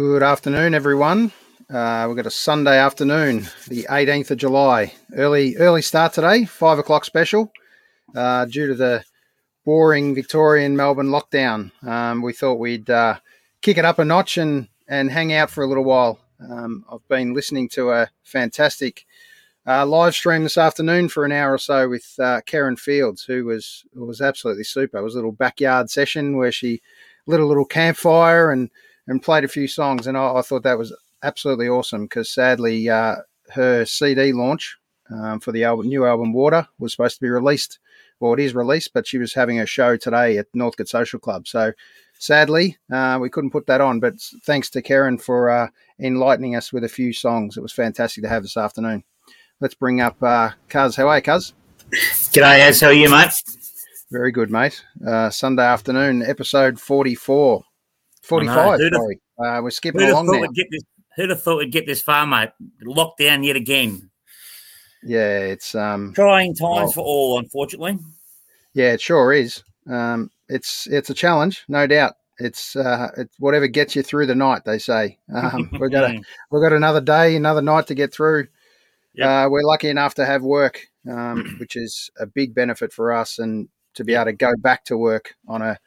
Good afternoon, everyone. Uh, we've got a Sunday afternoon, the 18th of July. Early, early start today, five o'clock special. Uh, due to the boring Victorian Melbourne lockdown, um, we thought we'd uh, kick it up a notch and and hang out for a little while. Um, I've been listening to a fantastic uh, live stream this afternoon for an hour or so with uh, Karen Fields, who was was absolutely super. It was a little backyard session where she lit a little campfire and and played a few songs, and I, I thought that was absolutely awesome because sadly uh, her CD launch um, for the album, new album Water was supposed to be released. Well, it is released, but she was having a show today at Northcote Social Club. So sadly, uh, we couldn't put that on. But thanks to Karen for uh, enlightening us with a few songs. It was fantastic to have this afternoon. Let's bring up uh, Cuz. How are you, Cuz? G'day, Az. How are you, mate? Very good, mate. Uh, Sunday afternoon, episode 44. 45, sorry. Uh, we're skipping who'd along have, now. thought we'd get this, who'd have thought we'd get this far, mate? Locked down yet again. Yeah, it's um, Trying times Well- for all, unfortunately. yeah, it sure is. Um, it's it's a challenge, no doubt. It's uh, it's whatever gets you through the night. They say um, we've got a, we've got another day, another night to get through. Yep. Uh, we're lucky enough to have work, um, which is a big benefit for us, and to be able to go back to work on a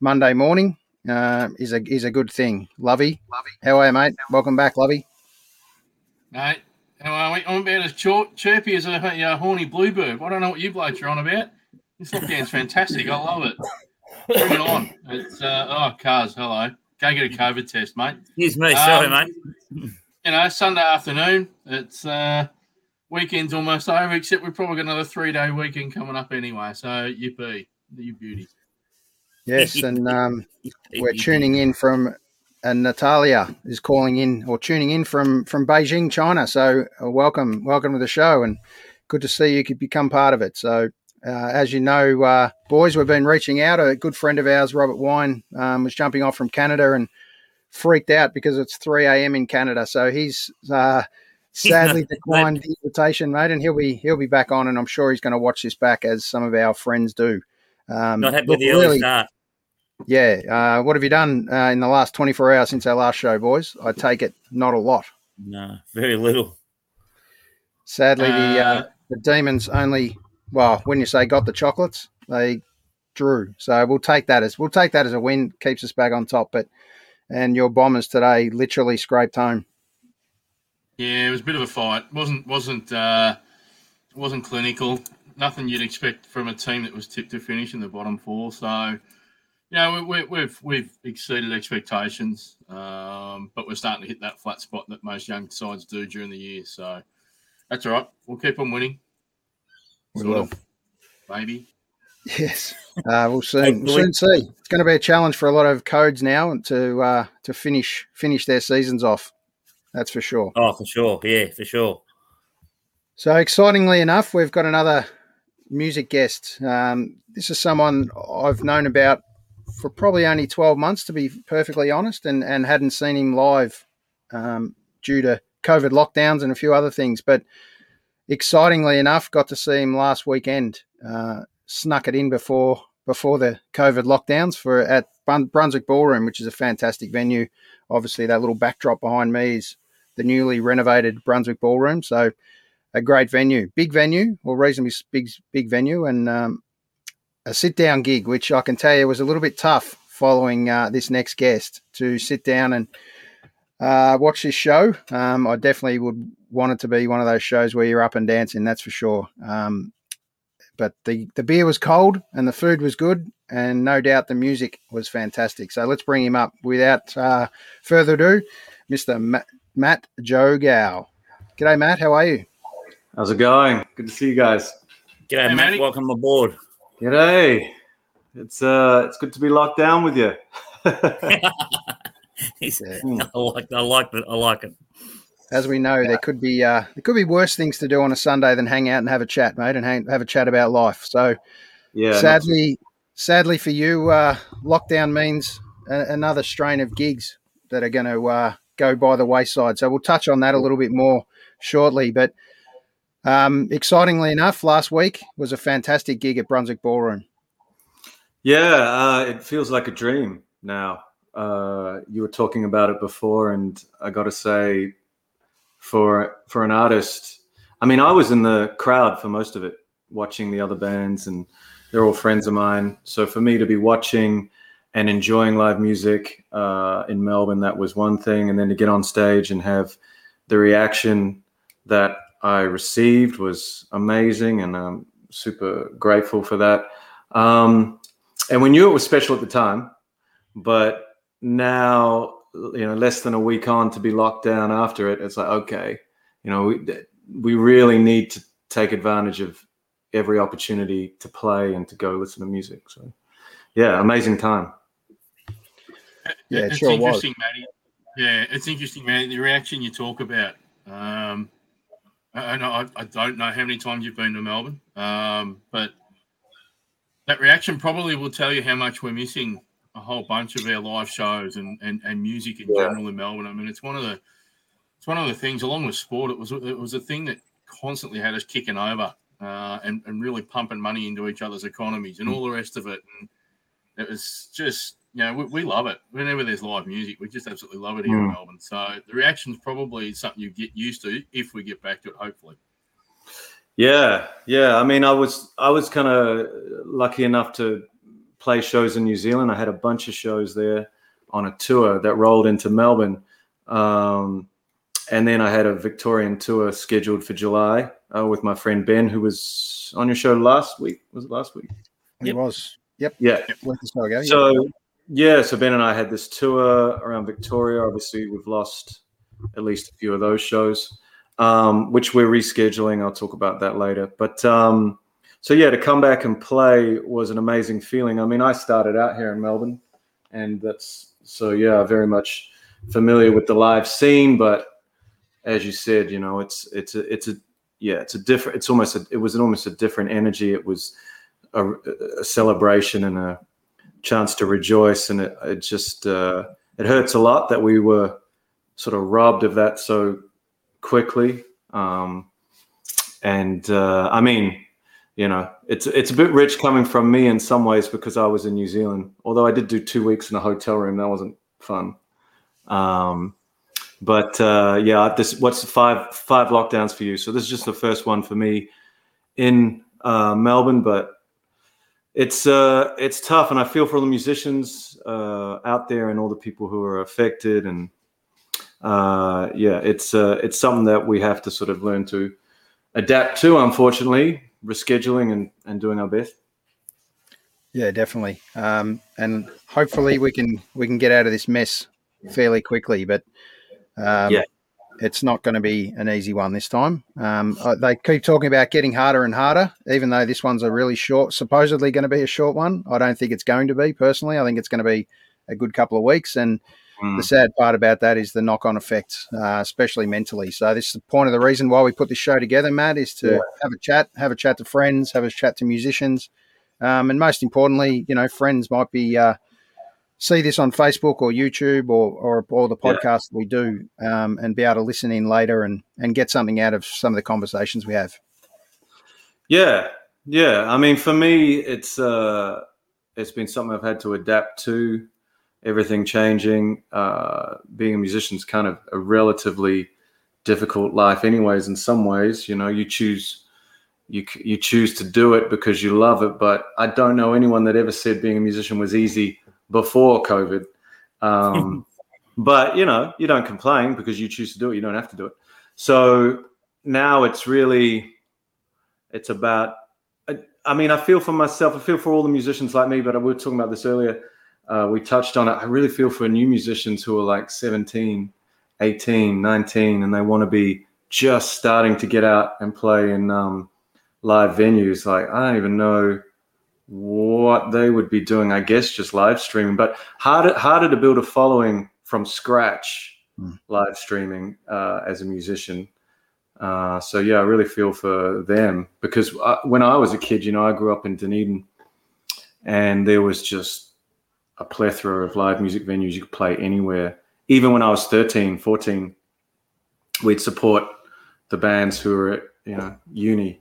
Monday morning uh, is a is a good thing. Lovey, Lovey, how are you, mate? Welcome back, Lovey. Mate, how are we? I'm about as chir- chirpy as a, uh horny bluebird. I don't know what you blokes are on about. This lockdown's fantastic. I love it. Bring it on. It's uh, oh, cars. Hello. Go get a COVID test, mate. Excuse me, sorry, Um, mate. You know, Sunday afternoon. It's uh, weekend's almost over. Except we've probably got another three day weekend coming up anyway. So yippee, you beauty. Yes, and um, we're tuning in from and Natalia is calling in or tuning in from from Beijing, China. So uh, welcome, welcome to the show, and good to see you could become part of it. So. Uh, as you know, uh, boys, we've been reaching out. A good friend of ours, Robert Wine, um, was jumping off from Canada and freaked out because it's 3 a.m. in Canada. So he's uh, sadly declined the invitation, mate, and he'll be he'll be back on, and I'm sure he's going to watch this back as some of our friends do. Um, Not happy with the early really- start. Yeah. Uh, what have you done uh, in the last 24 hours since our last show, boys? I take it not a lot. No, very little. Sadly, the uh, Uh, the demons only. Well, when you say got the chocolates, they drew. So we'll take that as we'll take that as a win. Keeps us back on top. But and your bombers today literally scraped home. Yeah, it was a bit of a fight. wasn't wasn't uh, wasn't clinical. Nothing you'd expect from a team that was tipped to finish in the bottom four. So, you know, we, we, we've we've exceeded expectations, um, but we're starting to hit that flat spot that most young sides do during the year. So that's all right. We'll keep on winning. We Sort will. of, maybe. Yes, uh, we'll soon we'll soon see. It's going to be a challenge for a lot of codes now to uh, to finish finish their seasons off. That's for sure. Oh, for sure. Yeah, for sure. So excitingly enough, we've got another music guest. Um, this is someone I've known about for probably only 12 months, to be perfectly honest, and, and hadn't seen him live um, due to COVID lockdowns and a few other things. But excitingly enough, got to see him last weekend. Uh, snuck it in before before the COVID lockdowns for at Brunswick Ballroom, which is a fantastic venue. Obviously, that little backdrop behind me is the newly renovated Brunswick Ballroom. So a great venue, big venue, or reasonably big big venue, and um, a sit down gig, which I can tell you was a little bit tough following uh, this next guest to sit down and uh, watch this show. Um, I definitely would want it to be one of those shows where you're up and dancing, that's for sure. Um, but the, the beer was cold and the food was good, and no doubt the music was fantastic. So let's bring him up without uh, further ado, Mr. Matt, Matt Joe Gow. G'day, Matt. How are you? How's it going? Good to see you guys. G'day, Hey, mate. Matty. Welcome aboard. G'day. It's uh, it's good to be locked down with you. He's- Yeah. I like I like it. I like it. as we know, there could be uh, there could be worse things to do on a Sunday than hang out and have a chat, mate, and hang, have a chat about life. So yeah. not- sadly, sadly for you, uh, lockdown means a, another strain of gigs that are going to uh, go by the wayside. So we'll touch on that a little bit more shortly. But um, excitingly enough, last week was a fantastic gig at Brunswick Ballroom. yeah. Uh, it feels like a dream now. uh, you were talking about it before, and I got to say, for for an artist, I mean, I was in the crowd for most of it, watching the other bands, and they're all friends of mine. So for me to be watching and enjoying live music uh, in Melbourne, that was one thing, and then to get on stage and have the reaction that I received was amazing, and I'm super grateful for that. Um, and we knew it was special at the time, but now, you know, less than a week on to be locked down after it, it's like, okay, you know, we, we really need to take advantage of every opportunity to play and to go listen to music. So, yeah, amazing time. Yeah, it it's sure was. interesting, Matty. Yeah, it's interesting, man. The reaction you talk about. Um, I, I know I, I don't know how many times you've been to Melbourne, um, but that reaction probably will tell you how much we're missing a whole bunch of our live shows and, and, and music in Yeah. general in Melbourne. I mean, it's one of the it's one of the things, along with sport, it was it was a thing that constantly had us kicking over uh, and and really pumping money into each other's economies and all the rest of it. And it was just you know we, we love it whenever there's live music. We just absolutely love it here in Mm. Melbourne. So the reaction's probably something you get used to if we get back to it. Hopefully. Yeah, yeah. I mean, I was I was kind of lucky enough to play shows in New Zealand. I had a bunch of shows there on a tour that rolled into Melbourne, um, and then I had a Victorian tour scheduled for July uh, with my friend Ben, who was on your show last week. Was it last week? It Yep. was. Yep. Yeah. Week or so ago. yeah. So yeah, so Ben and I had this tour around Victoria. Obviously, we've lost at least a few of those shows, um, which we're rescheduling. I'll talk about that later. But um, so yeah, to come back and play was an amazing feeling. I mean, I started out here in Melbourne, and that's so yeah, very much familiar with the live scene. But as you said, you know, it's it's a it's a yeah, it's a different. It's almost a, it was an almost a different energy. It was a, a celebration and a chance to rejoice and it, it just uh, it hurts a lot that we were sort of robbed of that so quickly. Um, and uh, i mean you know it's it's a bit rich coming from me in some ways because i was in new zealand although i did do two weeks in a hotel room. That wasn't fun. Um, but uh, yeah this what's five five lockdowns for you? So this is just the first one for me in uh, melbourne but it's uh it's tough and i feel for the musicians uh out there and all the people who are affected and uh yeah it's uh it's something that we have to sort of learn to adapt to unfortunately rescheduling and and doing our best Yeah, definitely. Um, and hopefully we can we can get out of this mess fairly quickly. But um, Yeah. It's not going to be an easy one this time. Um, they keep talking about getting harder and harder, even though this one's a really short, supposedly going to be a short one. I don't think it's going to be personally. I think it's going to be a good couple of weeks. And Mm. the sad part about that is the knock-on effect, uh, especially mentally. So this is the point of the reason why we put this show together, Matt, is to Yeah. have a chat, have a chat to friends, have a chat to musicians, um, and most importantly, you know, friends might be uh, see this on Facebook or YouTube or or, or the Yeah. podcast we do, um, and be able to listen in later and and get something out of some of the conversations we have. Yeah, yeah. I mean, for me, it's uh, it's been something I've had to adapt to. Everything changing. Uh, being a musician is kind of a relatively difficult life, anyways. In some ways, you know, you choose you you choose to do it because you love it. But I don't know anyone that ever said being a musician was easy before COVID. Um, but you know, you don't complain because you choose to do it. You don't have to do it. So now it's really it's about I, I mean i feel for myself i feel for all the musicians like me but we were talking about this earlier uh, we touched on it i really feel for new musicians who are like 17 18 19 and they want to be just starting to get out and play in um, live venues like i don't even know what they would be doing i guess just live streaming but harder harder to build a following from scratch Hmm. live streaming uh, as a musician uh, so yeah, I really feel for them because I, when I was a kid, you know, I grew up in Dunedin, and there was just a plethora of live music venues you could play anywhere. Even when I was 13, 14, we'd support the bands who were at you know uni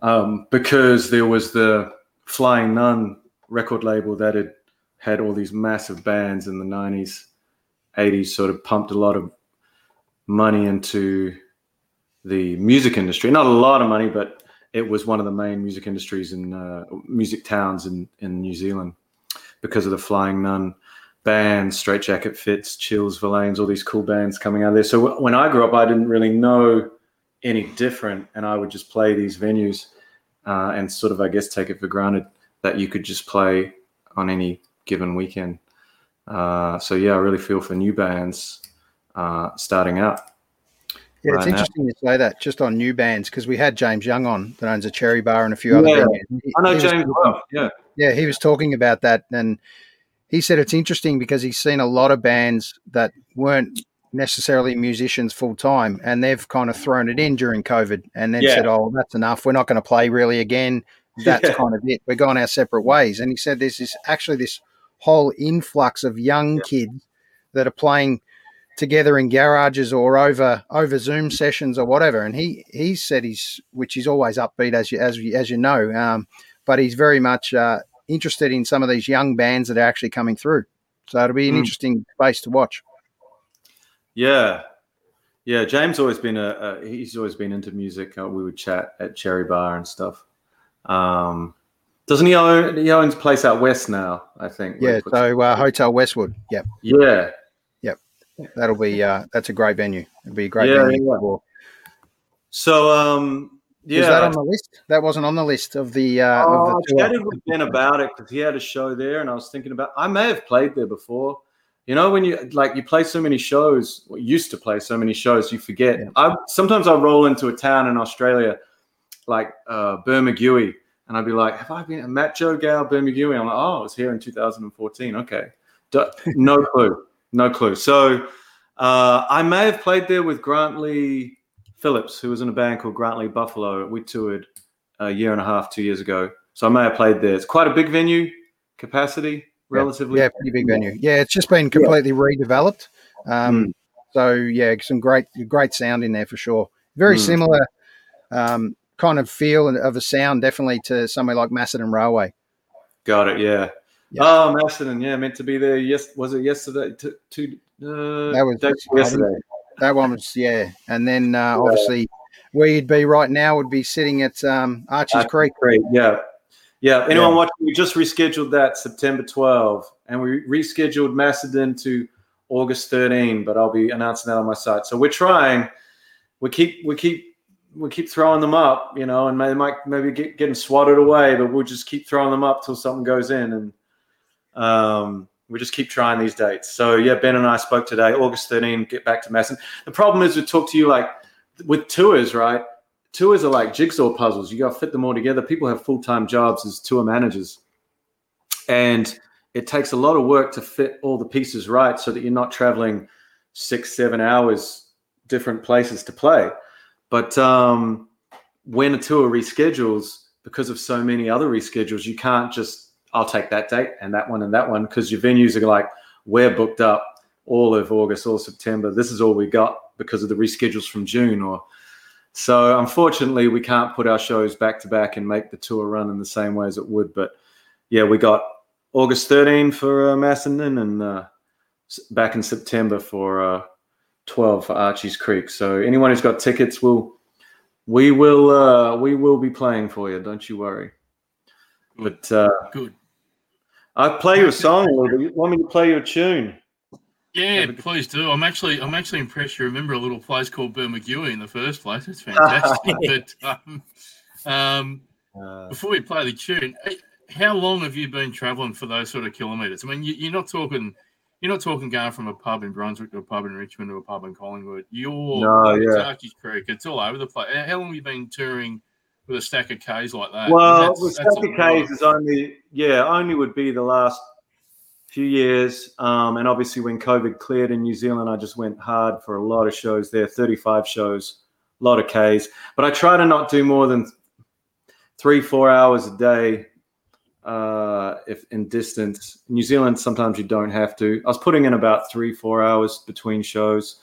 um, because there was the Flying Nun record label that had had all these massive bands in the 90s, 80s, sort of pumped a lot of money into the music industry. Not a lot of money, but it was one of the main music industries in uh, music towns in, in New Zealand because of the Flying Nun bands, Straitjacket Fits, Chills, Verlaines, all these cool bands coming out of there. So w- when I grew up, I didn't really know any different, and I would just play these venues uh, and sort of, I guess, take it for granted that you could just play on any given weekend. Uh, so yeah, I really feel for new bands uh, starting out. Yeah, it's right now. interesting you say that just on new bands because we had James Young on that owns a Cherry Bar and a few other Yeah. He- I know James talking- well. Yeah, Yeah, he was talking about that, and he said it's interesting because he's seen a lot of bands that weren't necessarily musicians full time, and they've kind of thrown it in during COVID, and then Yeah. said, "Oh, that's enough. We're not going to play really again. That's Yeah. kind of it. We're going our separate ways." And he said there's this actually this whole influx of young Yeah. kids that are playing together in garages or over over Zoom sessions or whatever. And he he said he's which is always upbeat as you as you, as you know, um, but he's very much uh, interested in some of these young bands that are actually coming through. So it'll be an Mm. interesting space to watch. Yeah, yeah. James always been a, a he's always been into music. Uh, we would chat at Cherry Bar and stuff. Um, doesn't he own? He owns a place out west now. I think. Yeah. So uh, Hotel Westwood. Yep. yeah, Yep. That'll be uh, that's a great venue. It'd be a great Yeah, venue. yeah. So um, yeah, Is that on the list? That wasn't on the list of the. Uh, Oh, of I the tour. chatted with Ben about it because he had a show there, and I was thinking about I may have played there before. You know, when you like you play so many shows, or used to play so many shows, you forget. Yeah. I sometimes I roll into a town in Australia, like uh, Bermagui, and I'd be like, "Have I been Matt Joe Gal Bermagui?" I'm like, "Oh, I was here in 2014." Okay, no clue, no clue. So uh, I may have played there with Grant-Lee Phillips, who was in a band called Grant Lee Buffalo. We toured a year and a half, two years ago. So I may have played there. It's quite a big venue capacity, relatively. Yeah, pretty big venue. Yeah, it's just been completely redeveloped. Um, Mm. So yeah, some great great sound in there for sure. Very Mm. similar um, kind of feel of a sound, definitely to somewhere like Macedon Railway. Got it. Yeah. Yeah. Oh, Macedon. Yeah, meant to be there. Yes, was it yesterday? T- two. Uh, That was- day yesterday. That one was yeah, and then uh, obviously where you'd be right now would be sitting at um, Creek. Great. Yeah. Yeah. Anyone Yeah. watching? We just rescheduled that September 12, and we rescheduled Macedon to August 13. But I'll be announcing that on my site. So we're trying. We keep. We keep. We keep throwing them up, you know, and they might maybe get getting swatted away, but we'll just keep throwing them up till something goes in, and um, we just keep trying these dates. So yeah, Ben and I spoke today, August 13. Get back to Macedon. The problem is we talk to you like with tours, right? Tours are like jigsaw puzzles. You got to fit them all together. People have full time jobs as tour managers, and it takes a lot of work to fit all the pieces right, so that you're not traveling six, seven hours different places to play. But um, when a tour reschedules, because of so many other reschedules, you can't just I'll take that date and that one and that one because your venues are like we're booked up all of August, all September. This is all we got because of the reschedules from June or so unfortunately, we can't put our shows back to back and make the tour run in the same way as it would. But yeah, we got August 13 for uh, Macedon and uh, back in September for uh, 12 for Archie's Creek. So anyone who's got tickets will we will uh, we will be playing for you. Don't you worry. But uh, Good. I'll play you a song a little bit. You want me to play you a tune? Yeah, please do. I'm actually, I'm actually impressed. You remember a little place called Bermagui in the first place. It's fantastic. but um, um, Uh, before we play the tune, eh, how long have you been travelling for those sort of kilometres? I mean, you, you're not talking, you're not talking going from a pub in Brunswick to a pub in Richmond to a pub in Collingwood. You're No, yeah. Archie's Creek. It's all over the place. How long have you been touring with a stack of K's like that? Well, That's- a Static lot. K's is only yeah, only would be the last few years. Um, and obviously when COVID cleared in New Zealand, I just went hard for a lot of shows there, 35 shows, a lot of Ks. But I try to not do more than three, four hours a day uh, if in distance. New Zealand, sometimes you don't have to. I was putting in about three, four hours between shows.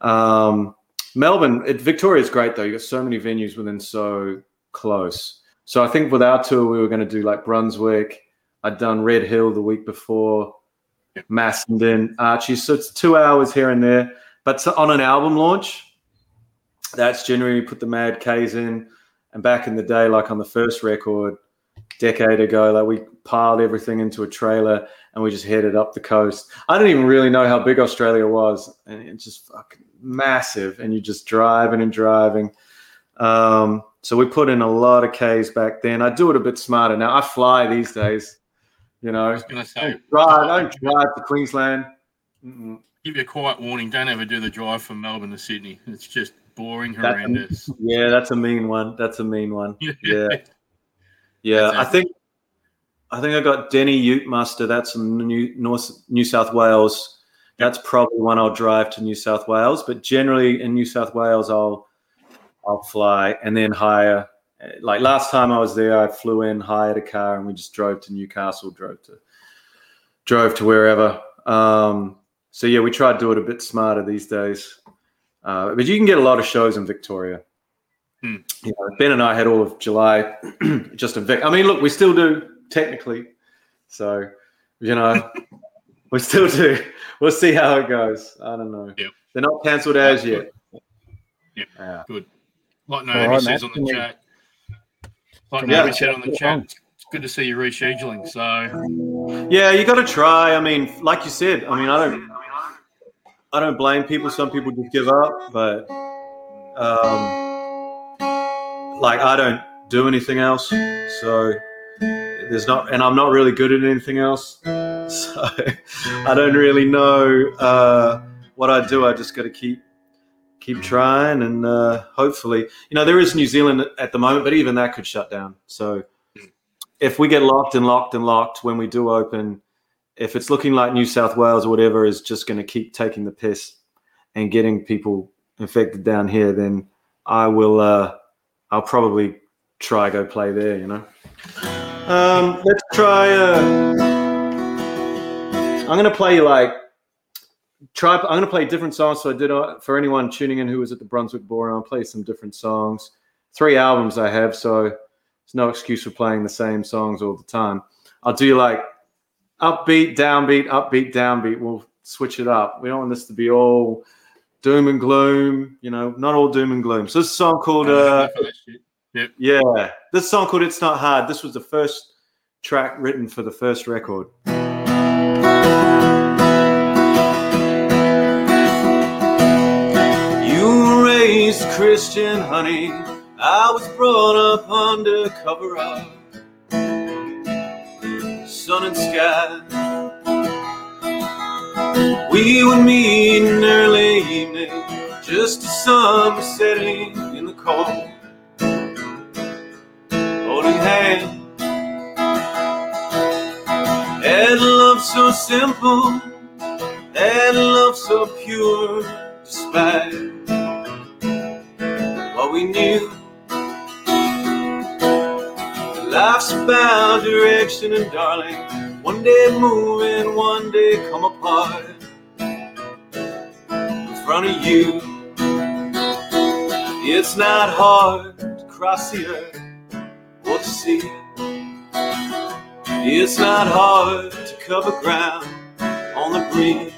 Um, Melbourne, it, Victoria's great though. You got so many venues within so close. So I think with our tour, we were going to do like Brunswick, I'd done Red Hill the week before, Macedon, Archie. So it's two hours here and there. But so on an album launch, that's generally put the Mad K's in. And back in the day, like on the first record, decade ago, like we piled everything into a trailer and we just headed up the coast. I didn't even really know how big Australia was, and it's just fucking massive. And you're just driving and driving. Um, so we put in a lot of K's back then. I do it a bit smarter now. I fly these days, you know. I was going to say, Don't drive, don't drive to Queensland. Mm-mm. give you a quiet warning. Don't ever do the drive from Melbourne to Sydney. It's just boring, That's a- horrendous. Yeah, that's a mean one. That's a mean one. Yeah. Yeah, I think I think I got Deni Ute Muster. That's from New North New South Wales. That's probably one I'll drive to New South Wales. But generally in New South Wales, I'll I'll fly and then hire. Like last time I was there, I flew in, hired a car, and we just drove to Newcastle, drove to drove to wherever. Um, so yeah, we try to do it a bit smarter these days. Uh, but you can get a lot of shows in Victoria. Hmm. You know, ben and I had all of July just in Vic. I mean, look, we still do technically. So, you know, we still do. We'll see how it goes. I don't know. Yep. They're not cancelled as yet. Yep. Yeah. Like All Naomi right, says mate. on the chat. Like Yeah. Naomi said on the chat, it's good to see you rescheduling. So Yeah, you got to try. I mean, like you said, I mean, I don't, I don't blame people. Some people just give up, but um, like I don't do anything else, so there's not, and I'm not really good at anything else, so I don't really know uh, what I do. I just got to keep keep trying, and uh, hopefully, you know, there is New Zealand at the moment, but even that could shut down. So if we get locked and locked and locked when we do open, if it's looking like New South Wales or whatever is just going to keep taking the piss and getting people infected down here, then I will. Uh, I'll probably try go play there. You know. Um, let's try. Uh, I'm going to play like. Try. I'm going to play different songs. So I did uh, for anyone tuning in who was at the Brunswick Ballroom. I'll play some different songs. Three albums I have, so there's no excuse for playing the same songs all the time. I'll do like upbeat, downbeat, upbeat, downbeat. We'll switch it up. We don't want this to be all doom and gloom. You know, not all doom and gloom. So this song called uh, yeah, this song called "It's Not Hard." This was the first track written for the first record. Christian, honey. I was brought up under cover of sun and sky. We would meet in early evening, just as sun was setting in the cold. Holding hands, and love so simple, and love so pure, despite what we knew. Life's about direction, and darling, one day moving, one day come apart in front of you. It's not hard to cross the earth or the sea. It's not hard to cover ground on the breeze.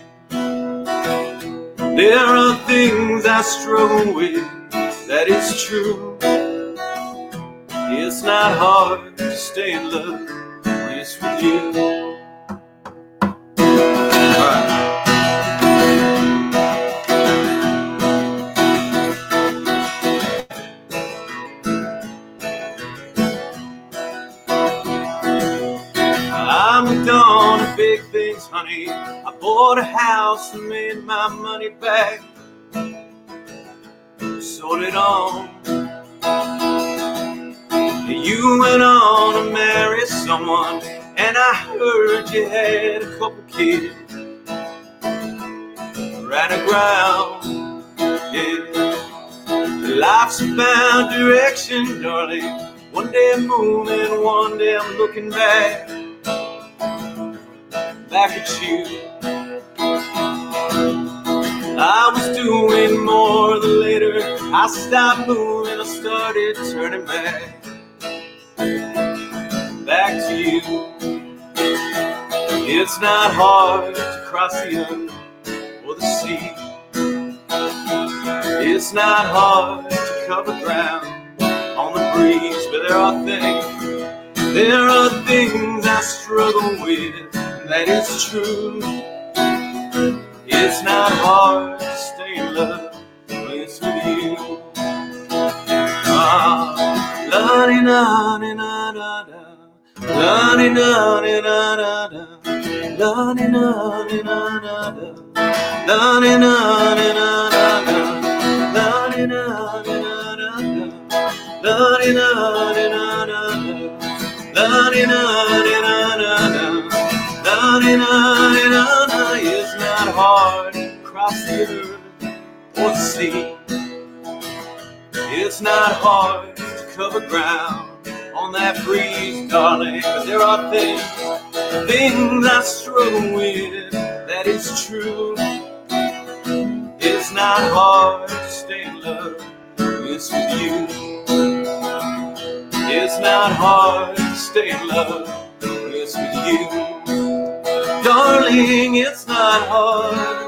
There are things I struggle with, that is true. It's not hard to stay in love when it's with you. Honey. I bought a house and made my money back. Sold it on. You went on to marry someone, and I heard you had a couple kids. Ran aground, yeah. Life's about direction, darling. One day I'm moving, one day I'm looking back, back at you. I was doing more later I stopped moving, I started turning back, back to you. It's not hard to cross the ocean or the sea. It's not hard to cover ground on the breeze, but there are things, there are things I struggle with. That is true. It's not hard It's not hard cross the earth or sea. It's not hard cover ground on that breeze, darling. But there are things, things I struggle with. That is true. It's not hard to stay in love. It's with you. It's not hard to stay in love. It's with you. Darling, it's not hard.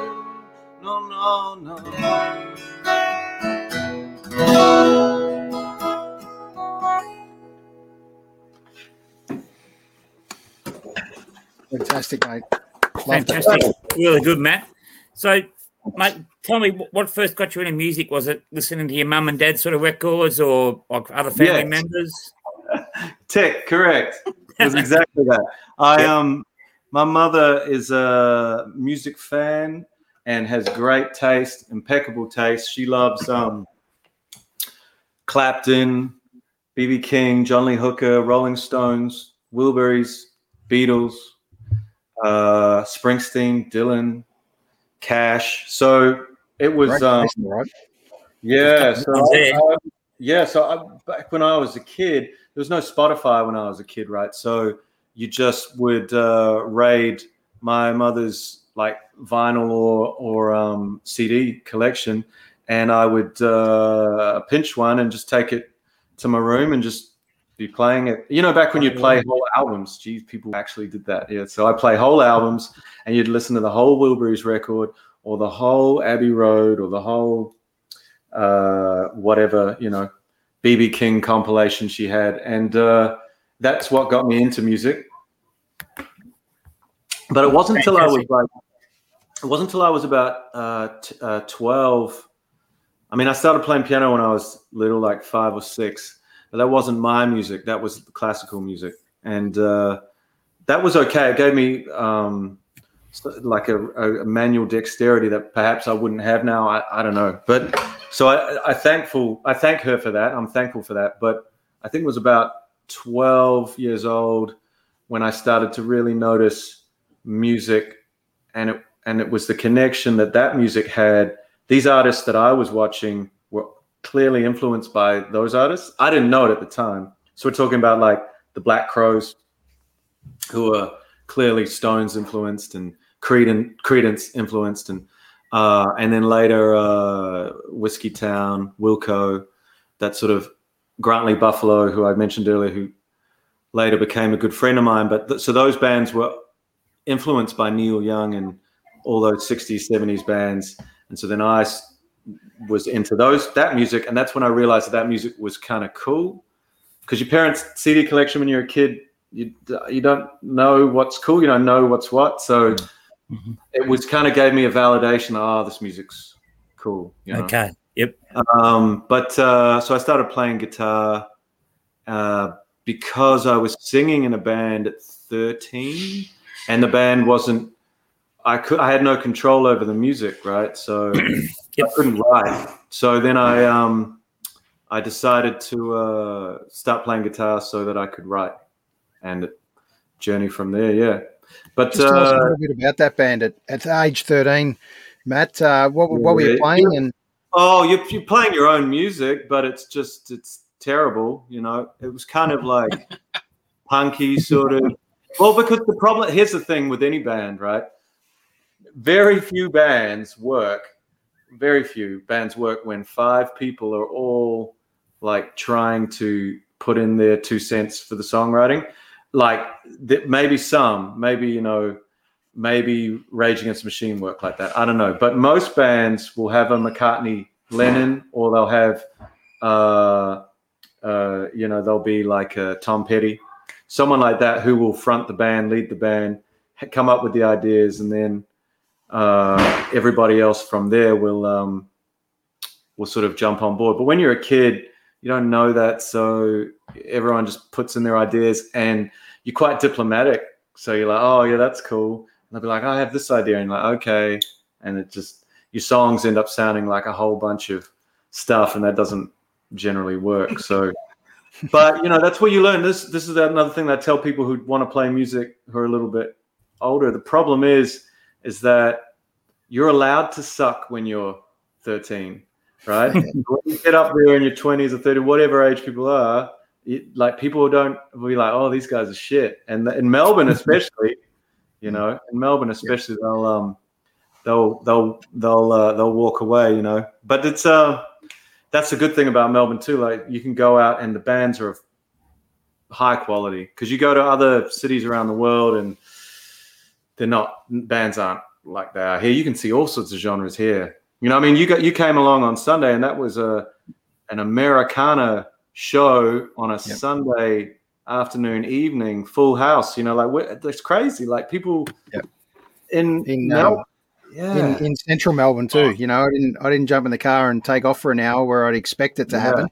Fantastic, mate. Love that. Fantastic. Really good, Matt. So, mate, tell me what first got you into music? Was it listening to your mum and dad sort of records or like other family Yes. members? Tick, correct. It was exactly that. I um my mother is a music fan and has great taste, impeccable taste. She loves um Clapton, BB King, John Lee Hooker, Rolling Stones, Wilburys, Beatles, uh Springsteen, Dylan, Cash. So it was Great um right? yeah, so I- I- yeah, so I, back when I was a kid, there was no Spotify when I was a kid, right? So you just would uh, raid my mother's like vinyl or or um, CD collection, and I would uh, pinch one and just take it to my room and just be playing it. You know, back when you play whole albums, geez, people actually did that. Yeah, so I play whole albums, and you'd listen to the whole Wilburys record or the whole Abbey Road or the whole uh, whatever you know BB King compilation she had, and uh, that's what got me into music. But it wasn't until I was like, it wasn't until I was about uh, t- uh, twelve. I mean, I started playing piano when I was little, like five or six, but that wasn't my music. That was classical music, and uh, that was okay. It gave me um, like a, a manual dexterity that perhaps I wouldn't have now. I, I don't know, but so I, I thankful I thank her for that. I'm thankful for that. But I think it was about 12 years old when I started to really notice music, and it and it was the connection that that music had. These artists that I was watching clearly influenced by those artists. I didn't know it at the time. So we're talking about like the Black Crowes, who are clearly Stones influenced and Creedence, influenced, and uh, and then later uh, Whiskeytown, Wilco, that sort of Grant Lee Buffalo, who I mentioned earlier, who later became a good friend of mine. But th- so those bands were influenced by Neil Young and all those 60s, 70s bands. And so then I was into those that music, and that's when I realized that that music was kind of cool. Because your parents' CD collection when you're a kid, you you don't know what's cool, you don't know what's what. So Mhm. it was kind of gave me a validation. Oh, this music's cool. You know? Okay. Yep. Um, but uh, so I started playing guitar uh, because I was singing in a band at 13, and the band wasn't. I could. I had no control over the music, right? So Yep. I couldn't write. So then I um, I decided to uh, start playing guitar so that I could write, and journey from there. Yeah, but Just tell us a uh, little bit about that band at, at age 13, Matt. Uh, what, what were you playing? And Oh, you're, you're playing your own music, but it's just it's terrible. You know, it was kind of like punky sort of. Well, because the problem here's the thing with any band, right? Very few bands work. Very few bands work when five people are all like trying to put in their two cents for the songwriting. Like th- maybe some, maybe you know, maybe Rage Against Machine work like that. I don't know, but most bands will have a McCartney, Lennon, or they'll have, uh, uh, you know, they'll be like a Tom Petty, someone like that who will front the band, lead the band, come up with the ideas, and then uh, everybody else from there will um, will sort of jump on board. But when you're a kid, you don't know that, so everyone just puts in their ideas, and you're quite diplomatic. So you're like, oh yeah, that's cool. And they'll be like, I have this idea, and like, okay, and it just your songs end up sounding like a whole bunch of stuff, and that doesn't generally work. So. but you know that's where you learn this this is another thing that I tell people who want to play music who are a little bit older the problem is is that you're allowed to suck when you're 13 right? when you get up there in your 20s or 30, whatever age people are, it, like people don't be like, oh, these guys are shit. And in Melbourne, especially, you know, in Melbourne, especially, they'll um, they'll they'll they'll uh, they'll walk away, you know. But it's uh, that's a good thing about Melbourne too. Like you can go out and the bands are of high quality because you go to other cities around the world and they're not bands aren't like they are here. You can see all sorts of genres here you know, I mean, you got you came along on Sunday, and that was a an Americana show on a yep. Sunday afternoon, evening, full house. You know, like that's crazy. Like people yep. in in Mel- um, yeah. in, in central Melbourne too. You know, I didn't I didn't jump in the car and take off for an hour where I'd expect it to yeah. happen.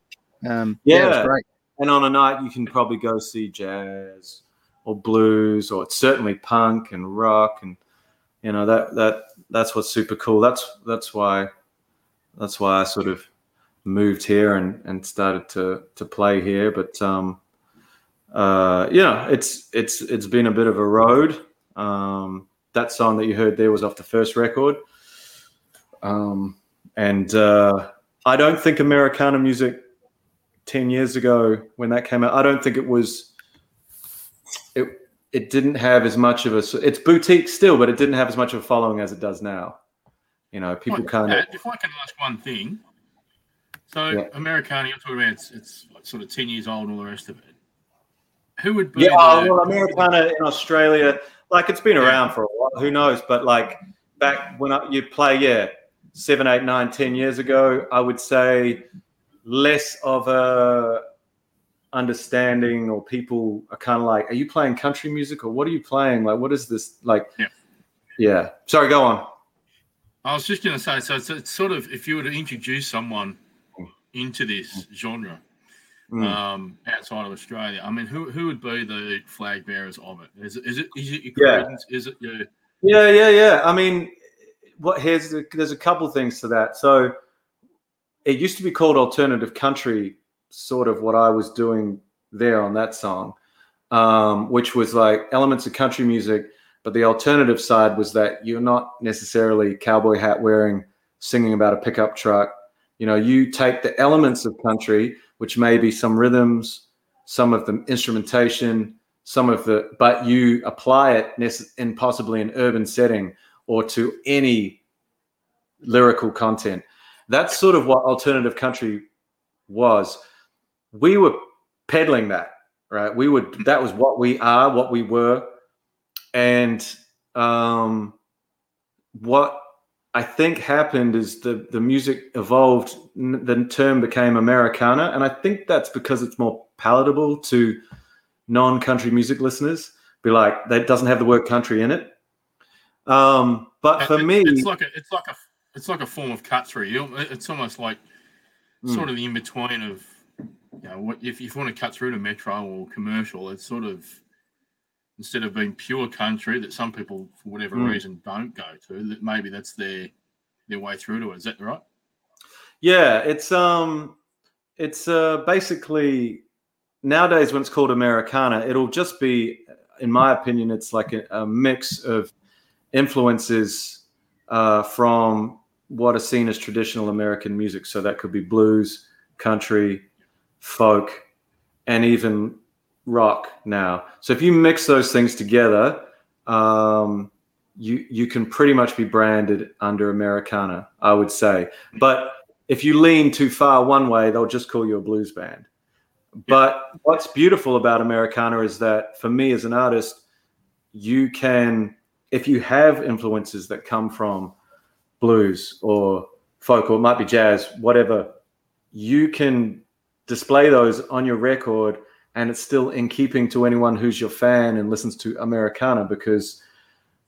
Um, yeah, yeah, it was great. And on a night, you can probably go see jazz or blues, or it's certainly punk and rock and you know that that that's what's super cool. That's that's why that's why I sort of moved here and and started to to play here. But um, uh, yeah, it's it's it's been a bit of a road. Um, that song that you heard there was off the first record, um, and uh, I don't think Americana music ten years ago when that came out, I don't think it was it it didn't have as much of a it's boutique still, but it didn't have as much of a following as it does now. You know, people kind of. If I can ask one thing, so yeah. Americana, you're talking about it's, it's sort of ten years old and all the rest of it. Who would be? Yeah, the, well, Americana in Australia, like it's been around for a while. Who knows? But like back when I, you play, yeah, seven, eight, nine, ten years ago, I would say less of a understanding or people are kind of like, are you playing country music or what are you playing? Like, what is this? Like, yeah. yeah. Sorry, go on. I was just going to say, so it's, it's, sort of if you were to introduce someone into this genre mm. um, outside of Australia, I mean, who who would be the flag bearers of it? Is it is it is it your yeah. Is it your yeah yeah yeah? I mean, what here's the, there's a couple things to that. So it used to be called alternative country sort of what I was doing there on that song, um, which was like elements of country music. But the alternative side was that you're not necessarily cowboy hat wearing, singing about a pickup truck. You know, you take the elements of country, which may be some rhythms, some of the instrumentation, some of the, but you apply it in possibly an urban setting or to any lyrical content. That's sort of what alternative country was we were peddling that, right? We would that was what we are, what we were, and um, what I think happened is the the music evolved. The term became Americana, and I think that's because it's more palatable to non-country music listeners. Be like that doesn't have the word country in it. Um, but for it, me, it's like a it's like a it's like a form of cut through. It's almost like mm. sort of the in between of you know, if, if you want to cut through to metro or commercial, it's sort of instead of being pure country that some people, for whatever mm. reason, don't go to. That maybe that's their their way through to it. Is that right? Yeah, it's um, it's uh, basically nowadays when it's called Americana, it'll just be, in my opinion, it's like a, a mix of influences uh, from what are seen as traditional American music. So that could be blues, country, folk, and even rock now. So if you mix those things together, um, you you can pretty much be branded under Americana, I would say. But if you lean too far one way, they'll just call you a blues band. But what's beautiful about Americana is that for me as an artist, you can if you have influences that come from blues or folk or it might be jazz, whatever, you can display those on your record and it's still in keeping to anyone who's your fan and listens to Americana because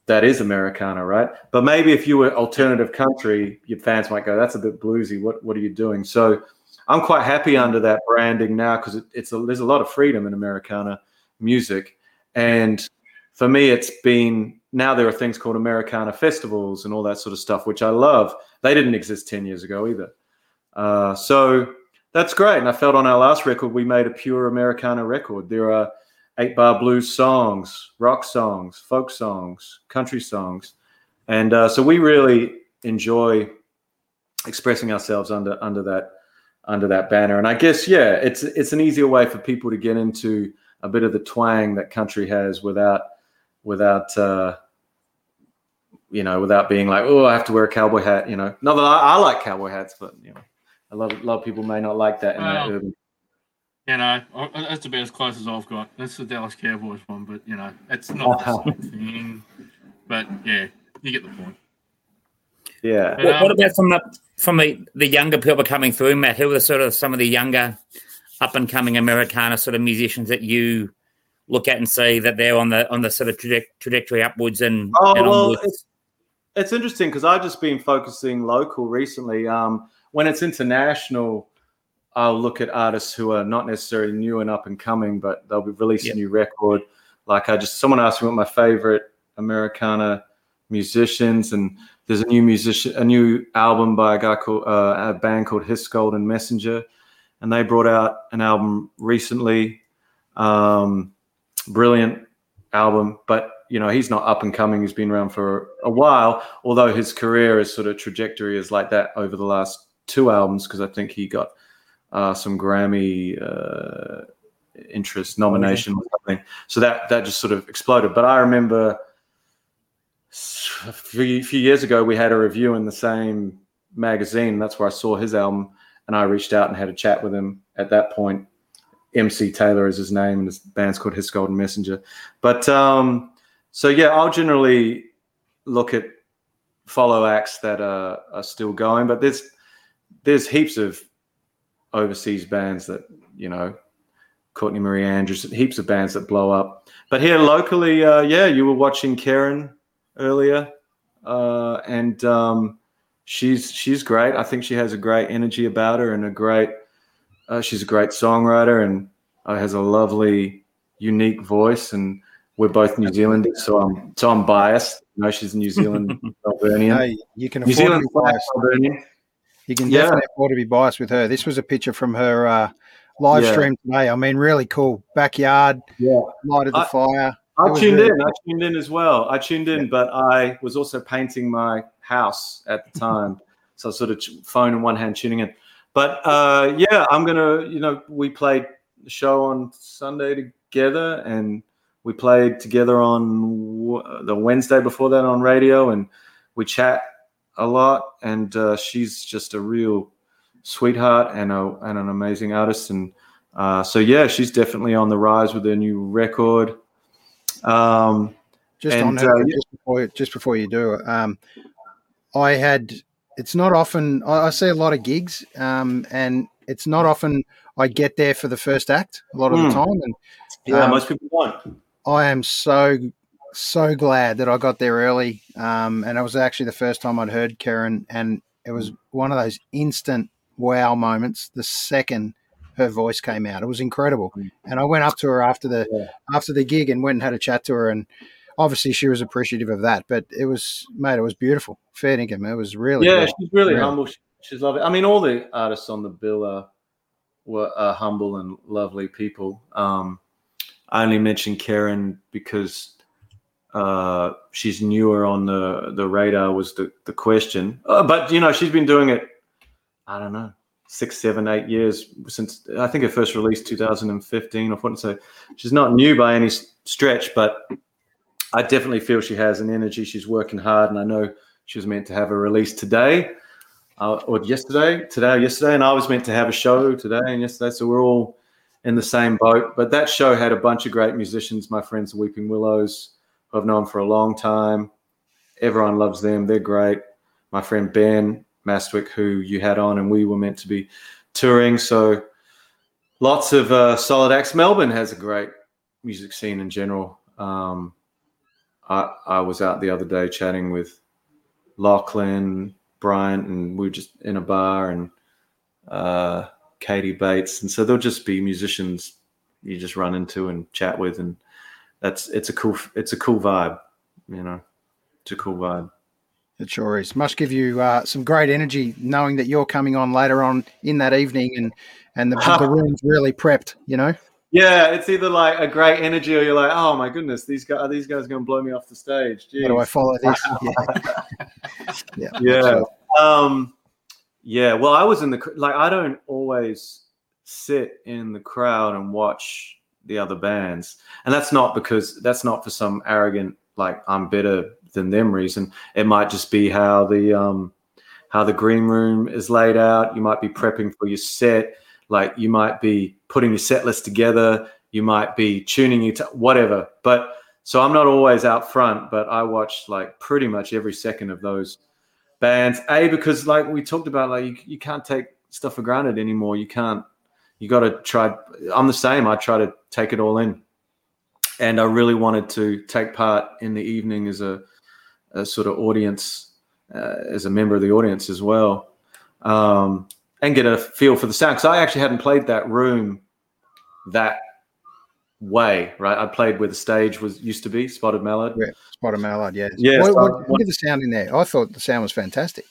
that is Americana, right? But maybe if you were alternative country, your fans might go, "That's a bit bluesy. What what are you doing?" So I'm quite happy under that branding now because it, it's a, there's a lot of freedom in Americana music, and for me, it's been now there are things called Americana festivals and all that sort of stuff, which I love. They didn't exist ten years ago either, uh, so that's great. And I felt on our last record we made a pure Americana record. There are eight bar blues songs, rock songs, folk songs, country songs, and uh, so we really enjoy expressing ourselves under under that under that banner. And I guess yeah, it's it's an easier way for people to get into a bit of the twang that country has without without uh, you know without being like oh I have to wear a cowboy hat. You know, not that I, I like cowboy hats, but you know, a lot of, a lot of people may not like that in Well, that urban. You know, that's about as close as I've got. That's the Dallas Cowboys one, but you know, it's not the same thing. But yeah, you get the point. Yeah. Yeah. What, what about from the from the, the younger people coming through, Matt? Who are the sort of some of the younger up and coming Americana sort of musicians that you look at and see that they're on the on the sort of traje- trajectory upwards and, Oh and well, onwards? it's, it's interesting because I've just been focusing local recently. Um, when it's international, I'll look at artists who are not necessarily new and up and coming, but they'll be releasing Yeah. a new record. Like I just someone asked me what my favorite Americana musicians, and there's a new musician, a new album by a guy called uh, a band called His Golden Messenger, and they brought out an album recently. Um, brilliant album, but you know he's not up and coming. He's been around for a while, although his career is sort of trajectory is like that over the last two albums because I think he got uh, some Grammy uh, interest nomination or something. So that that just sort of exploded. But I remember a few, few years ago we had a review in the same magazine. That's where I saw his album, and I reached out and had a chat with him at that point. MC Taylor is his name, and his band's called His Golden Messenger. But um, so yeah, I'll generally look at follow acts that are, are still going, but there's there's heaps of overseas bands that you know, Courtney Marie Andrews, heaps of bands that blow up. But here locally, uh, yeah, you were watching Karen earlier, uh, and um, she's she's great. I think she has a great energy about her and a great. Uh, she's a great songwriter and uh, has a lovely, unique voice. And we're both New Zealanders, so I'm so I'm biased. You know, she's New Zealand Melburnian. Hey, you can New Zealand biased. You can Yeah. definitely afford to be biased with her. This was a picture from her uh, live Yeah. stream today. I mean, really cool. Backyard, Yeah. lighted the I- fire. I tuned really in. I tuned in as well. I tuned in, but I was also painting my house at the time, so I sort of phone in one hand tuning in. But uh, yeah, I'm gonna. You know, we played the show on Sunday together, and we played together on w- the Wednesday before that on radio, and we chat a lot. And uh, she's just a real sweetheart and a and an amazing artist. And uh, so yeah, she's definitely on the rise with her new record. Um, Just And, on her, uh, just before just before you do it, um, I had. It's not often I, I see a lot of gigs, um, and it's not often I get there for the first act. A lot of Hmm. the time, and yeah, Um, most people don't. I am so so glad that I got there early. Um, and it was actually the first time I'd heard Karen, and it was one of those instant wow moments. The second her voice came out, it was incredible. And I went up to her after the Yeah. after the gig and went and had a chat to her, and obviously she was appreciative of that. But it was mate, it was beautiful. Fair dinkum. It was really Yeah, good. she's really Yeah. humble. She's lovely. I mean, all the artists on the bill are were are humble and lovely people. Um, I only mentioned Karen because uh, she's newer on the the radar. Was the the question? Uh, but you know, she's been doing it. I don't know, six, seven, eight years since I think her first release, 2015 or what. So she's not new by any stretch, but I definitely feel she has an energy. She's working hard, and I know she was meant to have a release today uh, or yesterday, today or yesterday, and I was meant to have a show today and yesterday. So we're all in the same boat. But that show had a bunch of great musicians, my friends, Weeping Willows, I've known for a long time. Everyone loves them. They're great. My friend Ben Mastwyk, who you had on, and we were meant to be touring. So lots of uh, solid acts. Melbourne has a great music scene in general. Um, I, I was out the other day chatting with Lachlan, Bryan, and we were just in a bar and uh, Katie Bates, and so there'll just be musicians you just run into and chat with, and that's it's a cool it's a cool vibe, you know, it's a cool vibe. It sure is. Must give you uh, some great energy knowing that you're coming on later on in that evening, and and the, the room's really prepped, you know. Yeah, it's either like a great energy, or you're like, oh my goodness, these guys are these guys going to blow me off the stage? Jeez. How do I follow this? yeah, yeah. yeah. Um, yeah. Well, I was in the like. I don't always sit in the crowd and watch the other bands, and that's not because that's not for some arrogant like I'm better than them reason. It might just be how the um how the green room is laid out. You might be prepping for your set like you might be putting your set list together, you might be tuning it, to whatever. But so I'm not always out front, but I watch like pretty much every second of those bands. A because like we talked about, like you, you can't take stuff for granted anymore. You can't. You got to try. I'm the same. I try to take it all in, and I really wanted to take part in the evening as a, a sort of audience, uh, as a member of the audience as well. Um, and get a feel for the sound. Because I actually hadn't played that room that way, right? I played where the stage was used to be, Spotted Mallard. Yeah, Spotted Mallard, yeah. Yeah. What, what, what, did the sound in there? I thought the sound was fantastic.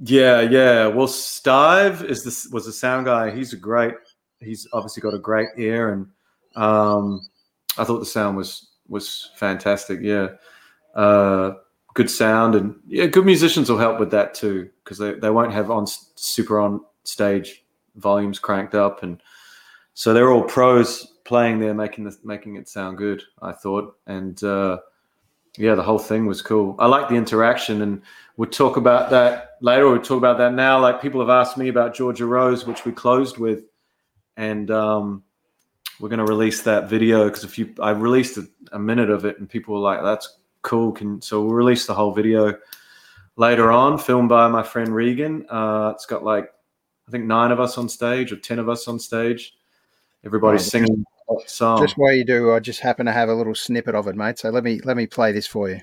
Yeah, yeah. Well, Stive is this was a sound guy. He's a great. He's obviously got a great ear, and um, I thought the sound was was fantastic. Yeah. Uh, good sound and yeah, good musicians will help with that too because they, they won't have on super on stage volumes cranked up and so they're all pros playing there making the, making it sound good I thought and uh, yeah the whole thing was cool I like the interaction and we'll talk about that later we'll talk about that now like people have asked me about Georgia Rose which we closed with and um, we're going to release that video because if you I released a, a minute of it and people were like that's cool. Can so we'll release the whole video later on, filmed by my friend Regan. Uh, it's got like I think nine of us on stage or ten of us on stage. Everybody's singing song. Just while you do, I just happen to have a little snippet of it, mate. So let me let me play this for you.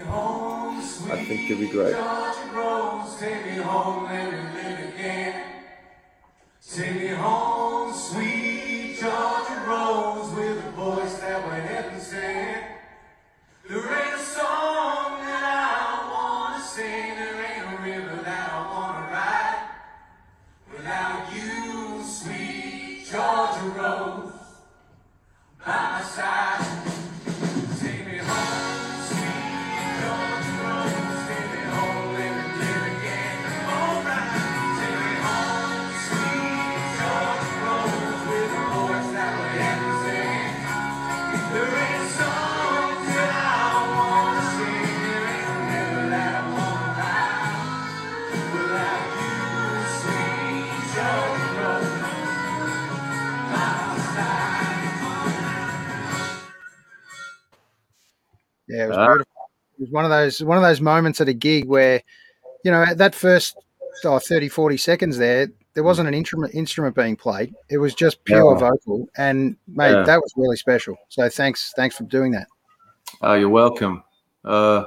I think it'd be great. Take me home, sweet Georgia Rose, with a voice that went heaven sent. There ain't a song by one of those one of those moments at a gig where, you know, at that first oh, 30, 40 seconds there, there wasn't an instrument instrument being played. It was just pure yeah. vocal, and mate, yeah. that was really special. So thanks, thanks for doing that. Oh, you're welcome. Uh,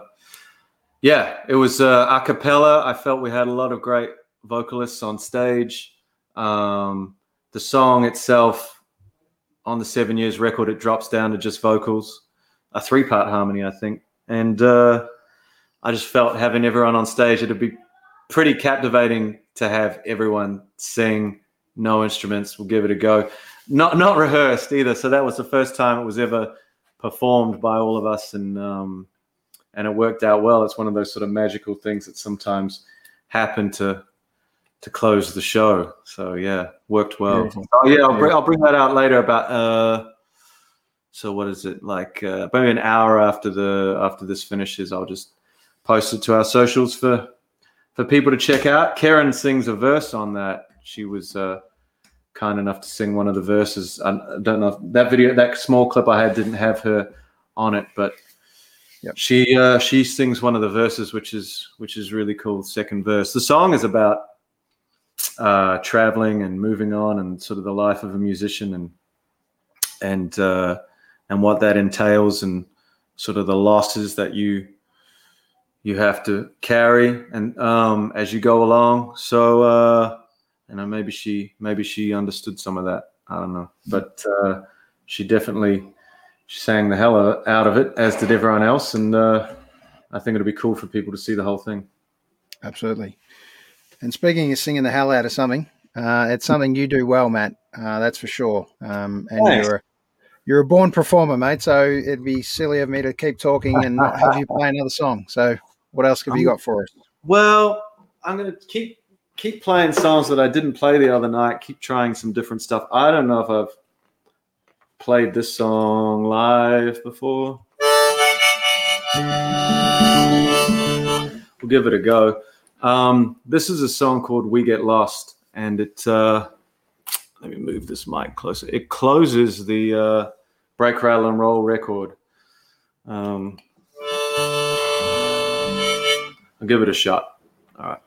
yeah, it was uh, a cappella. I felt we had a lot of great vocalists on stage. Um, the song itself on the seven years record, it drops down to just vocals a three part harmony, I think. And uh, I just felt having everyone on stage, it'd be pretty captivating to have everyone sing, no instruments. We'll give it a go. Not not rehearsed either. So that was the first time it was ever performed by all of us, and um, and it worked out well. It's one of those sort of magical things that sometimes happen to to close the show. So yeah, worked well. Oh yeah, I'll bring, I'll bring that out later about uh, so what is it like? Uh, maybe an hour after the after this finishes, I'll just post it to our socials for for people to check out. Karen sings a verse on that. She was uh, kind enough to sing one of the verses. I don't know that video, that small clip I had didn't have her on it, but Yep. she uh, she sings one of the verses, which is which is really cool. Second verse. The song is about uh, traveling and moving on, and sort of the life of a musician, and and uh, and what that entails, and sort of the losses that you you have to carry, and um, as you go along. So, uh, you know, maybe she maybe she understood some of that. I don't know, but uh, she definitely she sang the hell out of it, as did everyone else, and uh, I think it'll be cool for people to see the whole thing. Absolutely. And speaking of singing the hell out of something, uh, it's something you do well, Matt. Uh, that's for sure. Um, and Thanks. you're you're a born performer, mate. So it'd be silly of me to keep talking and not have you play another song. So what else have you got for us? Well, I'm gonna keep keep playing songs that I didn't play the other night. Keep trying some different stuff. I don't know if I've played this song live before. We'll give it a go. Um, this is a song called "We Get Lost," and it. Uh, let me move this mic closer. It closes the uh, Break, Rattle, and Roll record. Um, I'll give it a shot. All right.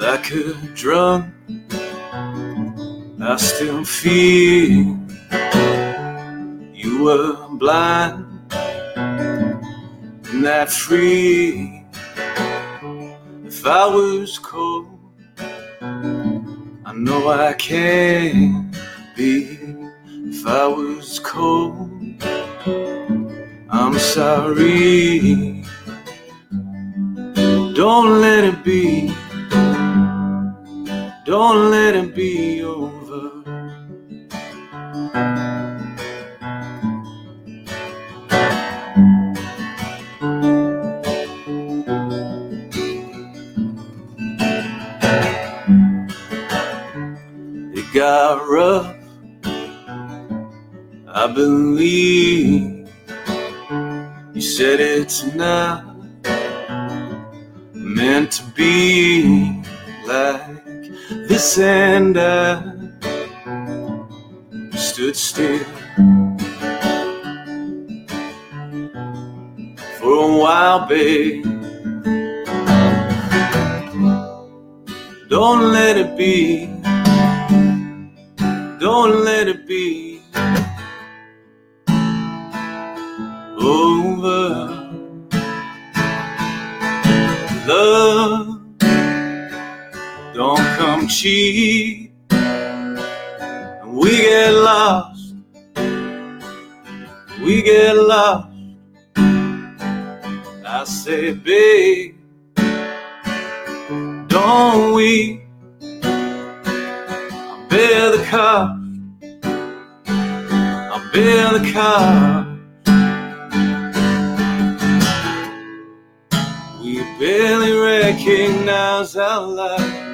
Like a drug, I still feel you were blind and that free. If I was cold, I know I can't be. If I was cold, I'm sorry. Don't let it be. Don't let it be over. It got rough. I believe you said it's not meant to be like this, and I stood still for a while, babe. Don't let it be. Don't let it be over. Love don't come cheap. We get lost. I say, babe, don't we? I bear the cost. I bear the cost. We barely recognize our life.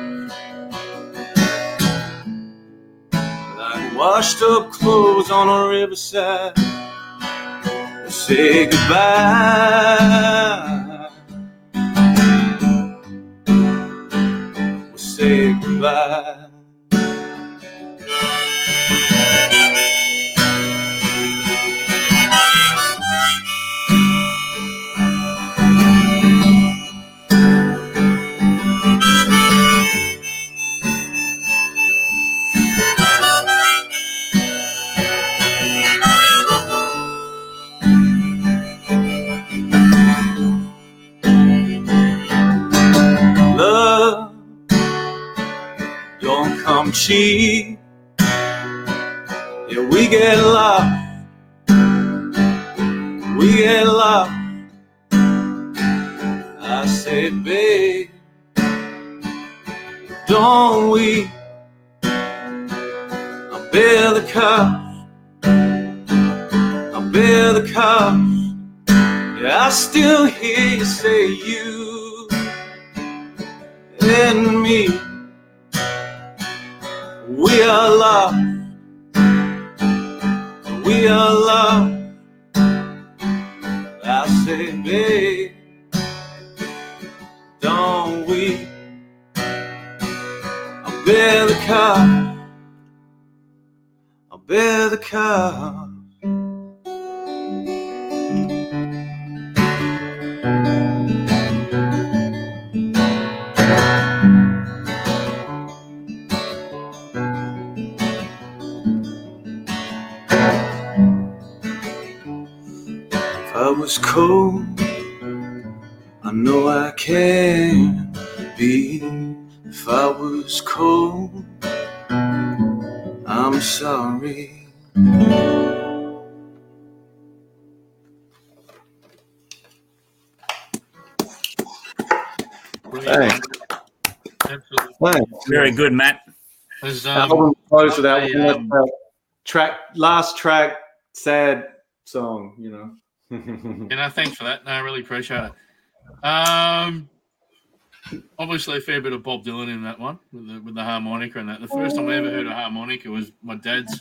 Like washed up clothes on a riverside. Say goodbye. We'll say goodbye. Cheap. Yeah, we get lost. We get lost. I say, babe, don't we? I bear the cost. I bear the cost. Yeah, I still hear you say you and me. We are love. We are love. I say, babe, don't we? I'll bear the car. I'll bear the car. Cold, I know I can be. If I was cold, I'm sorry. Brilliant. Thanks. Absolutely. Thanks. Very good, Matt. There's, um, album close with that I, um, That's, track last track sad song you know You know, thanks for that. No, I really appreciate it. Um, obviously a fair bit of Bob Dylan in that one with the, with the harmonica and that. The first time I ever heard a harmonica was my dad's.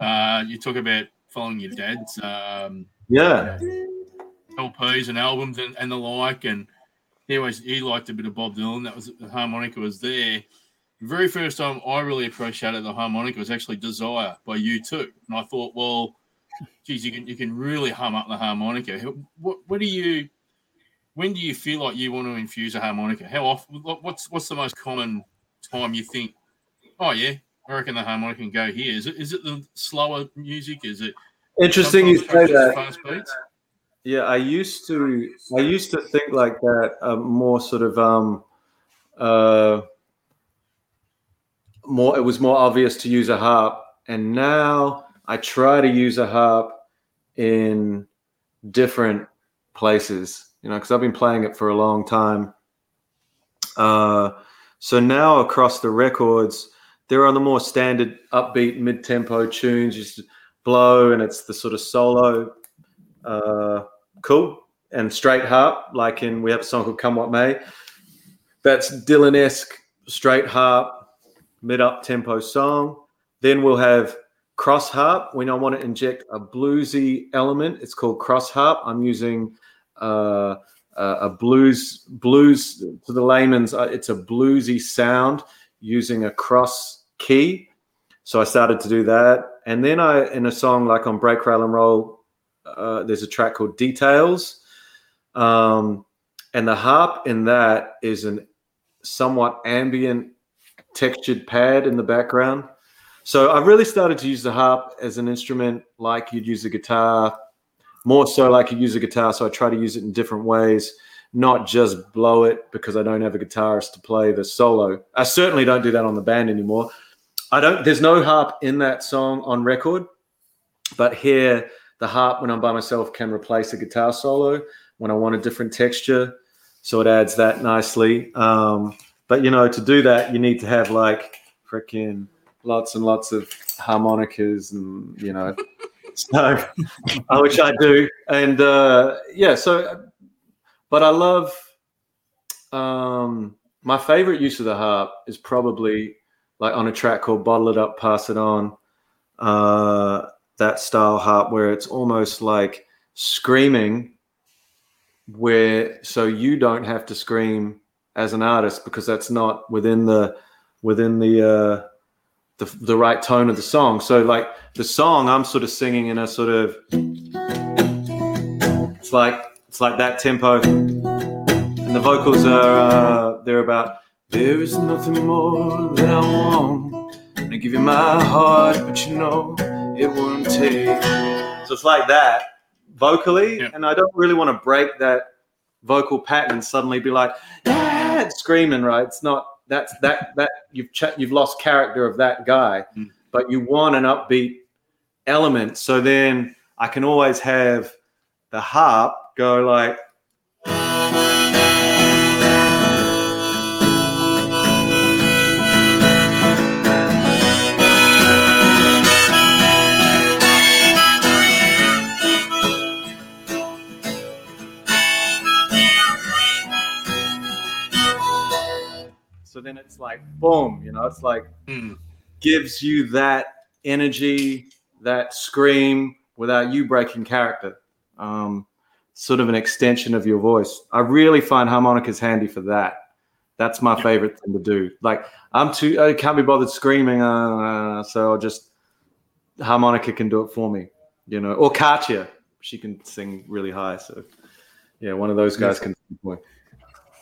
Uh, you talk about following your dad's um, yeah LPs and albums and, and the like, and he always he liked a bit of Bob Dylan. That was the harmonica was there. The very first time I really appreciated the harmonica was actually Desire by U2, and I thought, well, geez, you can you can really hum up the harmonica. What what do you when do you feel like you want to infuse a harmonica? How often? What's what's the most common time you think? Oh yeah, I reckon the harmonica can go here. Is it is it the slower music? Is it interesting you say that fast beats? yeah i used to i used to think like that uh, more sort of um uh more it was more obvious to use a harp and now i try to use a harp in different places you know because i've been playing it for a long time. Uh so now across the records they're on the more standard upbeat mid-tempo tunes just blow and it's the sort of solo uh cool and straight harp like in we have a song called come what may. That's dylan-esque straight harp mid up tempo song. Then we'll have cross harp when i want to inject a bluesy element it's called cross harp i'm using uh, a blues blues to the layman's uh, it's a bluesy sound using a cross key. So i started to do that. And then i in a song like on break rattle and roll uh, there's a track called details. Um, and the harp in that is an somewhat ambient textured pad in the background so i've really started to use the harp as an instrument like you'd use a guitar more so like you use a guitar. So i try to use it in different ways not just blow it because i don't have a guitarist to play the solo. I certainly don't do that on the band anymore. I don't there's no harp in that song on record but here the harp when i'm by myself can replace a guitar solo when i want a different texture. So it adds that nicely. Um, but you know to do that you need to have like freaking lots and lots of harmonicas and you know. So which i do. And uh, yeah so but i love um, my favorite use of the harp is probably like on a track called bottle it up pass it on uh, that style harp where it's almost like screaming where so you don't have to scream as an artist because that's not within the within the uh the, the right tone of the song. So like the song i'm sort of singing in a sort of it's like it's like that tempo. And the vocals are uh, they're about there is nothing more that i want. I give you my heart but you know it won't take. So it's like that vocally. Yeah. and i don't really want to break that vocal pattern and suddenly be like yeah it's screaming right? It's not that's that that you've ch- you've lost character of that guy Mm. but you want an upbeat element so then i can always have the harp go like then it's like boom you know it's like Hmm. gives you that energy, that scream without you breaking character. Um, sort of an extension of your voice. I really find harmonicas handy for that. That's my favorite thing to do. Like I'm too, I can't be bothered screaming, uh, so I'll just harmonica can do it for me, you know, or Katya, she can sing really high. So yeah, one of those guys can.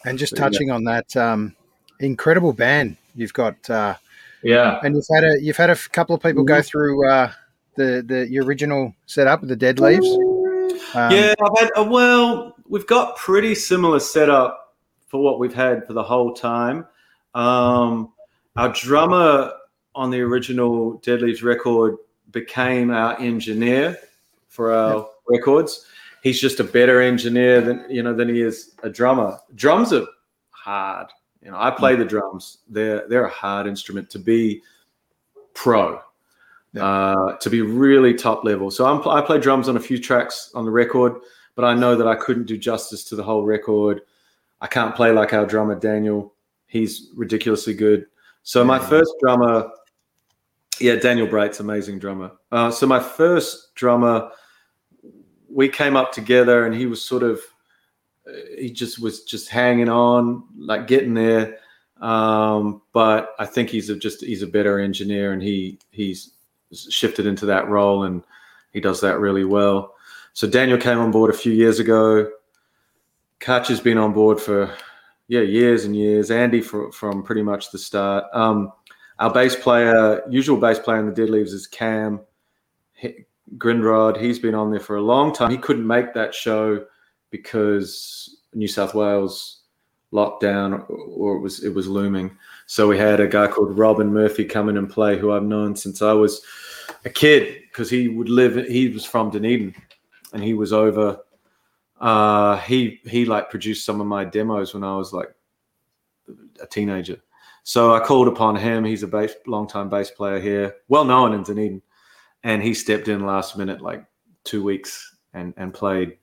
And just touching yeah. on that, um, incredible band you've got. Uh, yeah, and you've had a you've had a couple of people go through uh, the the original setup with the Dead Leaves. Um, yeah, I've had uh, well, we've got pretty similar setup for what we've had for the whole time. Um, our drummer on the original Dead Leaves record became our engineer for our yeah. records. He's just a better engineer than you know than he is a drummer. Drums are hard. You know, I play the drums. They're they're a hard instrument to be pro, yeah. uh, to be really top level. So I'm, I play drums on a few tracks on the record, but I know that I couldn't do justice to the whole record. I can't play like our drummer Daniel. He's ridiculously good. So yeah. my first drummer, yeah, Daniel Bright's amazing drummer. Uh, so my first drummer, we came up together, and he was sort of he just was just hanging on, like getting there. Um, but I think he's a, just he's a better engineer, and he he's shifted into that role, and he does that really well. So Daniel came on board a few years ago. Kutch has been on board for yeah years and years. Andy for, from pretty much the start. Um, our bass player, usual bass player in the Dead Leaves is Cam Grindrod. He's been on there for a long time. He couldn't make that show because New South Wales lockdown or it was it was looming. So we had a guy called Robin Murphy come in and play, who I've known since I was a kid, because he would live. He was from Dunedin, and he was over. Uh, he he like produced some of my demos when I was like a teenager. So I called upon him. He's a bass, long-time bass player here, well known in Dunedin, and he stepped in last minute, like two weeks, and and played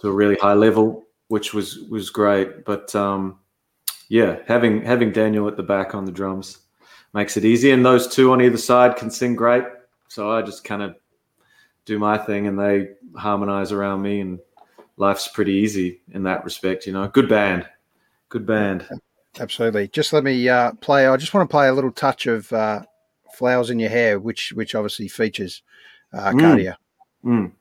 to a really high level, which was was great. But um, yeah, having having Daniel at the back on the drums makes it easy, and those two on either side can sing great. So I just kind of do my thing, and they harmonize around me, and life's pretty easy in that respect. You know, good band, good band. Absolutely. Just let me uh, play. I just want to play a little touch of uh, "Flowers in Your Hair," which which obviously features uh, Katya. Mm.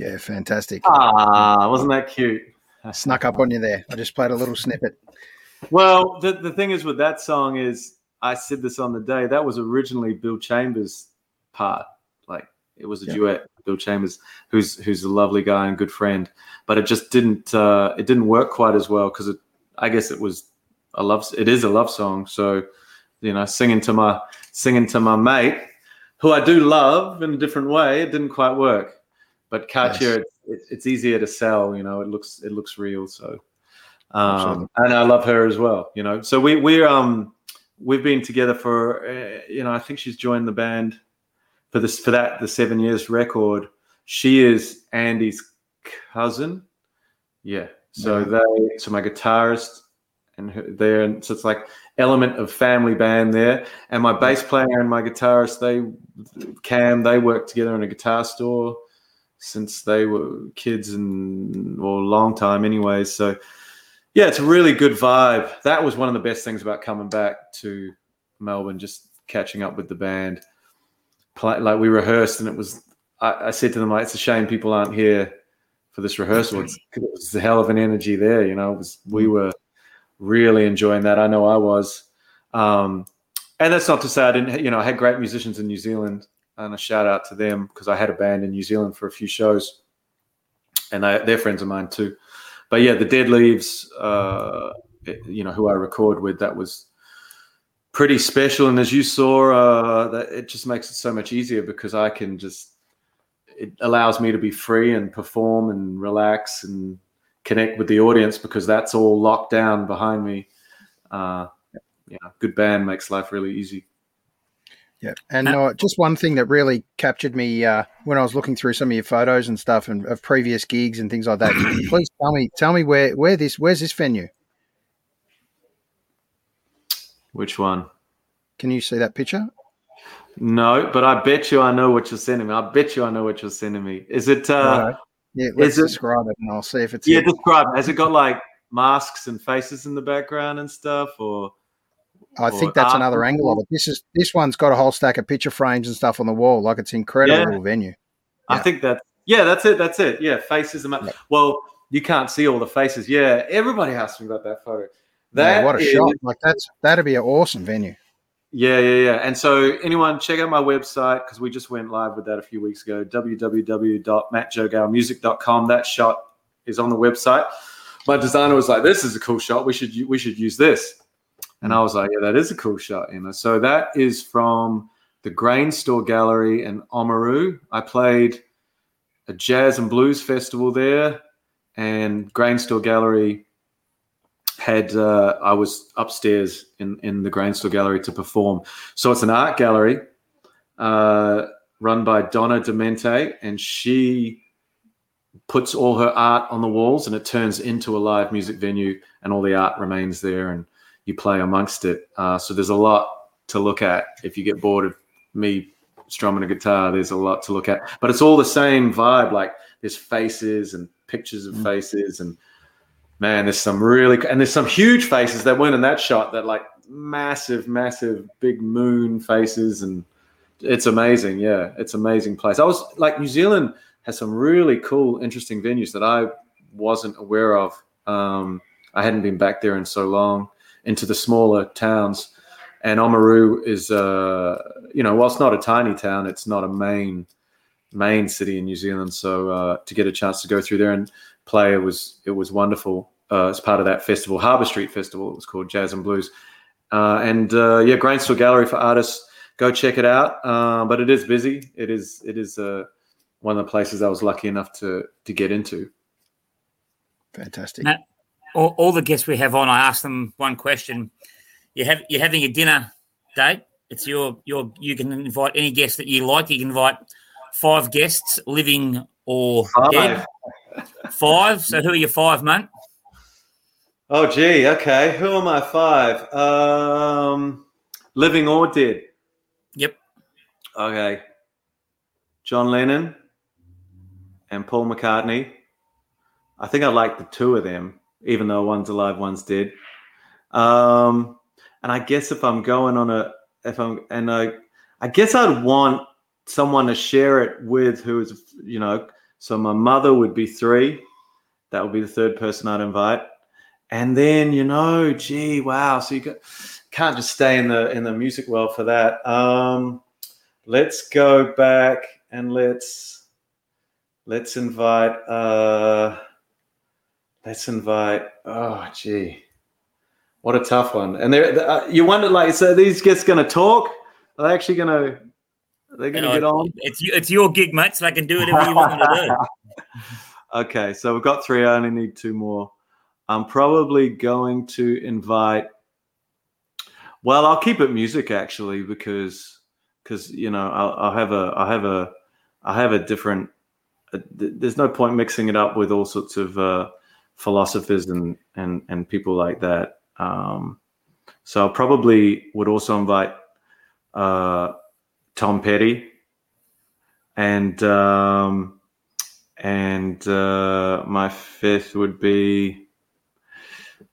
Yeah, fantastic. Ah, wasn't that cute? I snuck up on you there. I just played a little snippet. Well, the, the thing is with that song is I said this on the day that was originally Bill Chambers' part. Like it was a yeah. duet. Bill Chambers, who's who's a lovely guy and good friend, but it just didn't uh, it didn't work quite as well because it. I guess it was a love. It is a love song, so you know, singing to my singing to my mate, who I do love in a different way, it didn't quite work. But Katya, yes. it's, it's easier to sell. You know, it looks it looks real. So, um, and I love her as well. You know, so we we um we've been together for uh, you know I think she's joined the band for this for that the seven years record. She is Andy's cousin. Yeah. So yeah. they so my guitarist and her, there and so it's like element of family band there. And my bass player and my guitarist, they Cam, they work together in a guitar store since they were kids and or a long time anyway. So yeah, it's a really good vibe. That was one of the best things about coming back to Melbourne, just catching up with the band. like we rehearsed, and it was. I, I, said to them, like, "It's a shame people aren't here for this rehearsal. It's, it was a hell of an energy there. You know, was, we mm. were really enjoying that. I know I was." Um, and that's not to say I didn't. You know, I had great musicians in New Zealand and a shout out to them because I had a band in New Zealand for a few shows, and they, they're friends of mine too. But yeah, the Dead Leaves, uh, you know, who I record with, that was pretty special. And as you saw, uh, that it just makes it so much easier because I can just it allows me to be free and perform and relax and connect with the audience because that's all locked down behind me. Uh, yeah, good band makes life really easy. Yeah, and uh, just one thing that really captured me uh, when I was looking through some of your photos and stuff and of previous gigs and things like that. please tell me, tell me where where this where's this venue? Which one? Can you see that picture? No, but I bet you I know what you're sending me. I bet you I know what you're sending me. Is it? Uh, Yeah, let's it- describe it and I'll see if it's yeah, it. describe. it. Has it got like masks and faces in the background and stuff, or? I think that's art another angle of it. This is this one's got a whole stack of picture frames and stuff on the wall. Like it's incredible Yeah. venue. I think that. Yeah, that's it. That's it. Yeah, faces ma- Yeah. well, you can't see all the faces. Yeah, everybody asked me about that photo. Yeah, That what a is- shot! Like that's that'd be an awesome venue. Yeah, yeah, yeah. And so, anyone, check out my website because we just went live with that a few weeks ago. www.mattjogalmusic.com. That shot is on the website. My designer was like, "This is a cool shot. We should we should use this." And I was like, "Yeah, that is a cool shot." You know. So that is from the Grain Store Gallery in Oamaru. I played a jazz and blues festival there, and Grain Store Gallery had uh, I was upstairs in in the Grain Store Gallery to perform. So it's an art gallery uh, run by Donna Demente, and she puts all her art on the walls, and it turns into a live music venue, and all the art remains there, and you play amongst it. Uh, so there's a lot to look at if you get bored of me strumming a guitar. There's a lot to look at, but it's all the same vibe. Like there's faces and pictures of Mm. faces and man, there's some really and there's some huge faces that weren't in that shot that like massive, massive big moon faces and it's amazing. Yeah, it's amazing place. I was like New Zealand has some really cool, interesting venues that I wasn't aware of. Um, I hadn't been back there in so long into the smaller towns. And Oamaru is, uh, you know, while it's not a tiny town, it's not a main main city in New Zealand. So uh, to get a chance to go through there and play, it was it was wonderful. Uh, as part of that festival, Harbour Street Festival, it was called Jazz and Blues. Uh, and uh, yeah, Grain Store Gallery for artists. Go check it out. Uh, but it is busy. It is it is uh, one of the places I was lucky enough to to get into. Fantastic. Matt, all, all the guests we have on, I ask them one question. You have you're having a dinner date. It's your your you can invite any guest that you like. You can invite five guests, living or dead. Five. So who are your five, mate? Oh, gee. Okay. Who are my five? Um, living or dead? Yep. Okay. John Lennon and Paul McCartney. I think I like the two of them, even though one's alive, one's dead. Um, and I guess if I'm going on a, if I'm, and I, I guess I'd want someone to share it with who is, you know, so my mother would be three. That would be the third person I'd invite. And then, you know, gee, wow. So you got, can't just stay in the in the music world for that. Um, let's go back and let's let's invite uh let's invite oh gee. What a tough one. And there uh, you wonder like so these guests gonna talk? Are they actually gonna They're gonna You know, get on? It's it's your gig, mate. So I can do whatever you want me to do. okay so we've got three. I only need two more. I'm probably going to invite well i'll keep it music actually because because you know I'll, I'll have a i'll have a i have a different uh, th- there's no point mixing it up with all sorts of uh, philosophers and and and people like that um so i probably would also invite uh tom petty and um and uh, my fifth would be,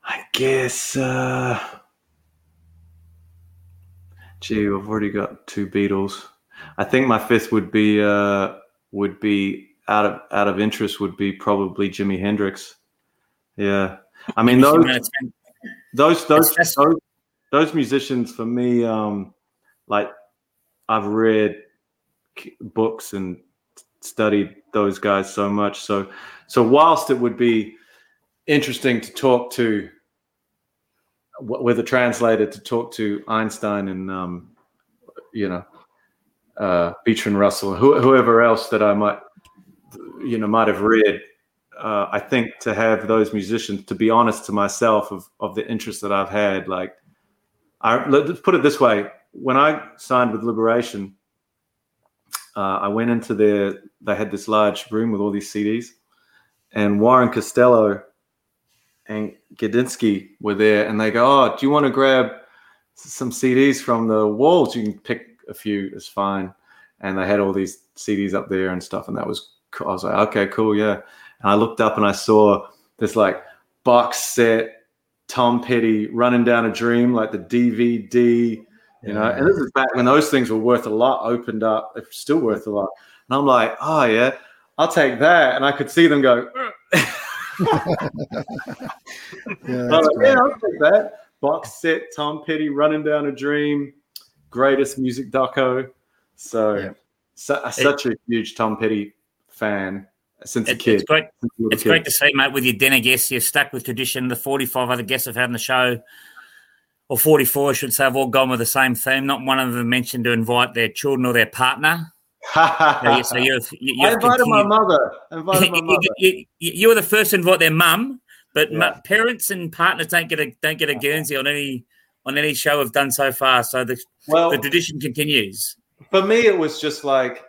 I guess. Uh, gee, I've already got two Beatles. I think my fifth would be uh, would be out of out of interest would be probably Jimi Hendrix. Yeah, I mean those those those those, those musicians for me, um, like I've read books and studied those guys so much. So so whilst it would be interesting to talk to with a translator to talk to Einstein and um, you know uh, Beecher Russell, who, whoever else that I might you know might have read. Uh, I think to have those musicians, to be honest to myself, of of the interest that I've had, like I let's put it this way: when I signed with Liberation, uh, I went into their. They had this large room with all these CDs, and Warren Costello and Gudinski were there, and they go, "Oh, do you want to grab some CDs from the walls. You can pick a few, it's fine. And they had all these CDs up there and stuff, and that was cool. I was like, okay, cool, yeah. And I looked up and I saw this like box set Tom Petty running down a dream, like the DVD, you know. And this is back when those things were worth a lot, opened up, they're still worth a lot. And I'm like, oh yeah, I'll take that. And I could see them go, uh. Yeah, I'm that's like, yeah, I'll take that. Box set, Tom Petty running down a dream, greatest music doco. So, Yeah. su- such a huge Tom Petty fan since a kid. it's great. Since a little It's kid. great to see, mate, with your dinner guests. You've stuck with tradition. The 45 other guests I've had on the show, or 44, I should say, have all gone with the same theme. Not one of them mentioned to invite their children or their partner. So, you, so you've, you, I you've invited my mother. I invited my you, mother. you, you, you were the first to invite their mum, but mu- Yeah. parents and partners don't get a don't get a Guernsey on any on any show we've done so far. So the, Well, the tradition continues. for me, it was just like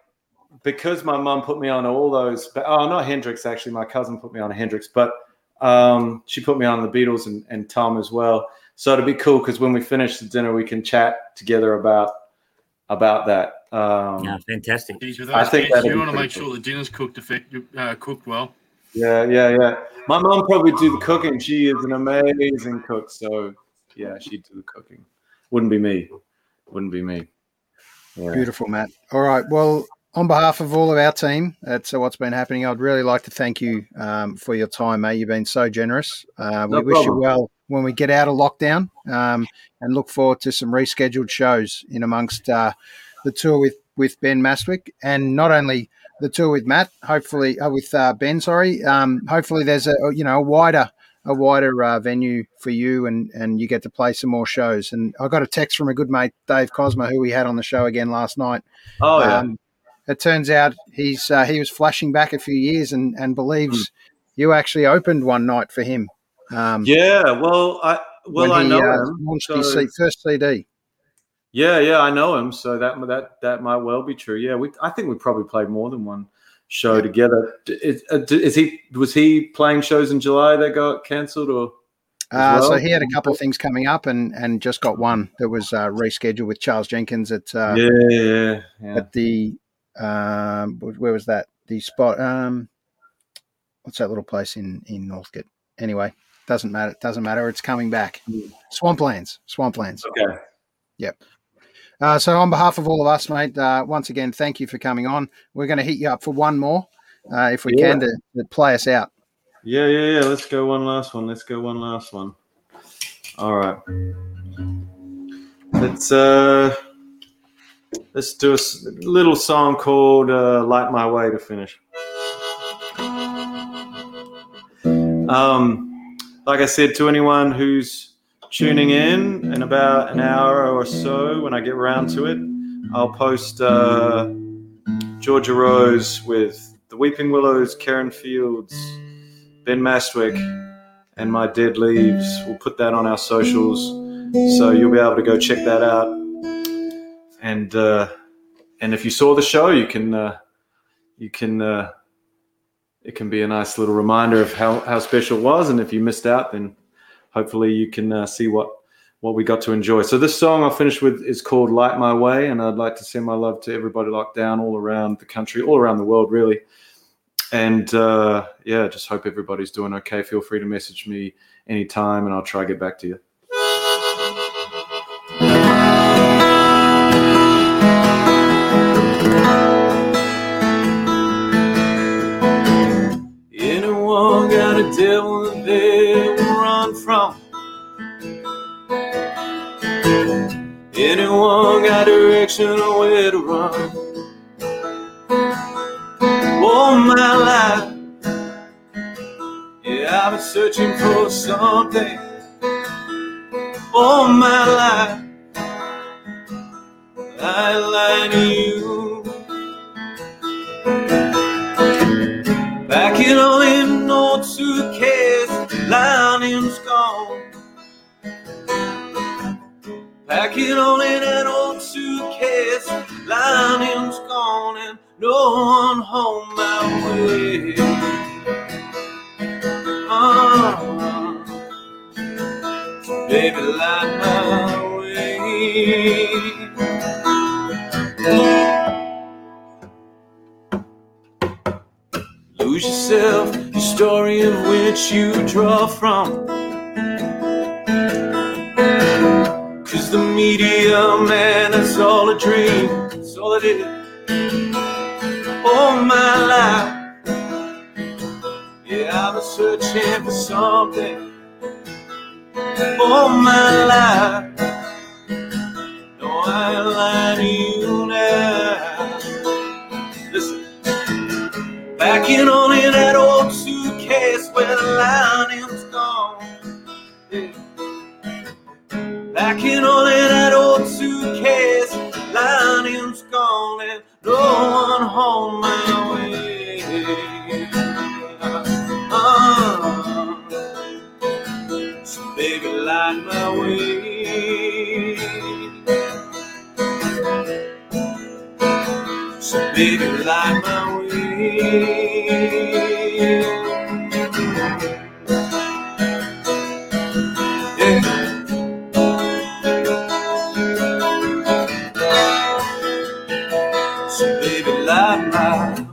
because my mum put me on all those. But oh, not Hendrix actually. My cousin put me on Hendrix, but um, she put me on the Beatles and, and Tom as well. So it'd be cool because when we finish the dinner, we can chat together about about that. Um, Yeah, fantastic. I think kids, you want to pretty make sure the dinner's cooked effective, uh, cooked well. yeah, yeah, yeah. My mom probably do the cooking. She is an amazing cook. So yeah, she'd do the cooking. Wouldn't be me. Wouldn't be me. Yeah. Beautiful, Matt. All right. Well, on behalf of all of our team, that's uh, what's been happening. I'd really like to thank you um, for your time, mate. You've been so generous. Uh, we wish you well when we get out of lockdown um, and look forward to some rescheduled shows in amongst uh, the tour with, with Ben Mastwyk and not only the tour with Matt, hopefully uh, with uh, Ben, sorry. Um, hopefully there's a, you know, a wider a wider uh, venue for you and, and you get to play some more shows. And I got a text from a good mate, Dave Cosmo, who we had on the show again last night. Oh yeah. Um, it turns out he's uh, he was flashing back a few years and, and believes you actually opened one night for him. Um, yeah. Well, I well I he, know uh, him. so- his first CD. Yeah, yeah, I know him, so that that that might well be true. Yeah, we I think we probably played more than one show Yeah. together. Is, uh, is he was he playing shows in July that got cancelled or? Uh, as So he had a couple of things coming up and, and just got one that was uh, rescheduled with Charles Jenkins at uh, yeah, yeah, yeah. at the um, where was that the spot? Um, what's that little place in in Northcote? Anyway, doesn't matter. It doesn't matter. It's coming back. Swamplands. Swamplands. Okay. Yep. Uh, so, on behalf of all of us, mate, uh, once again, thank you for coming on. We're going to hit you up for one more, uh, if we Yeah. can, to, to play us out. Yeah, yeah, yeah. Let's go one last one. Let's go one last one. All right. Let's uh let's do a little song called uh, "Light My Way" to finish. Um, like I said to anyone who's tuning in in about an hour or so, when I get around to it, I'll post uh, Georgia Rose with the Weeping Willows, Karen Fields. Ben Mastwyk and my dead leaves. We'll put that on our socials, so you'll be able to go check that out. And uh, and if you saw the show, you can uh, you can uh, it can be a nice little reminder of how how special it was. And if you missed out, then hopefully you can uh, see what what we got to enjoy. So this song I'll finish with is called "Light My Way," and I'd like to send my love to everybody locked down all around the country, all around the world, really and uh, yeah, just hope everybody's doing okay. Feel free to message me anytime, and I'll try to get back to you. Devil that they will run from? Anyone got direction or where to run? all my life. Yeah, I've been searching for something all my life. I lie to you. Back in all in lining's gone. Packing all in an old suitcase, lining's gone, and no one home my way. Ah, baby, light my way. Lose yourself, your story of which you draw from. Cause the media, man, it's all a dream. It's all it is. All my life. Yeah, I've been searching for something. All my life. No, I lying to you now. Listen. On in that old the lining's gone. Yeah. Backing on in that old suitcase, lining's gone and no one home my way. Uh, so baby, light my way. So baby, light my way. So baby,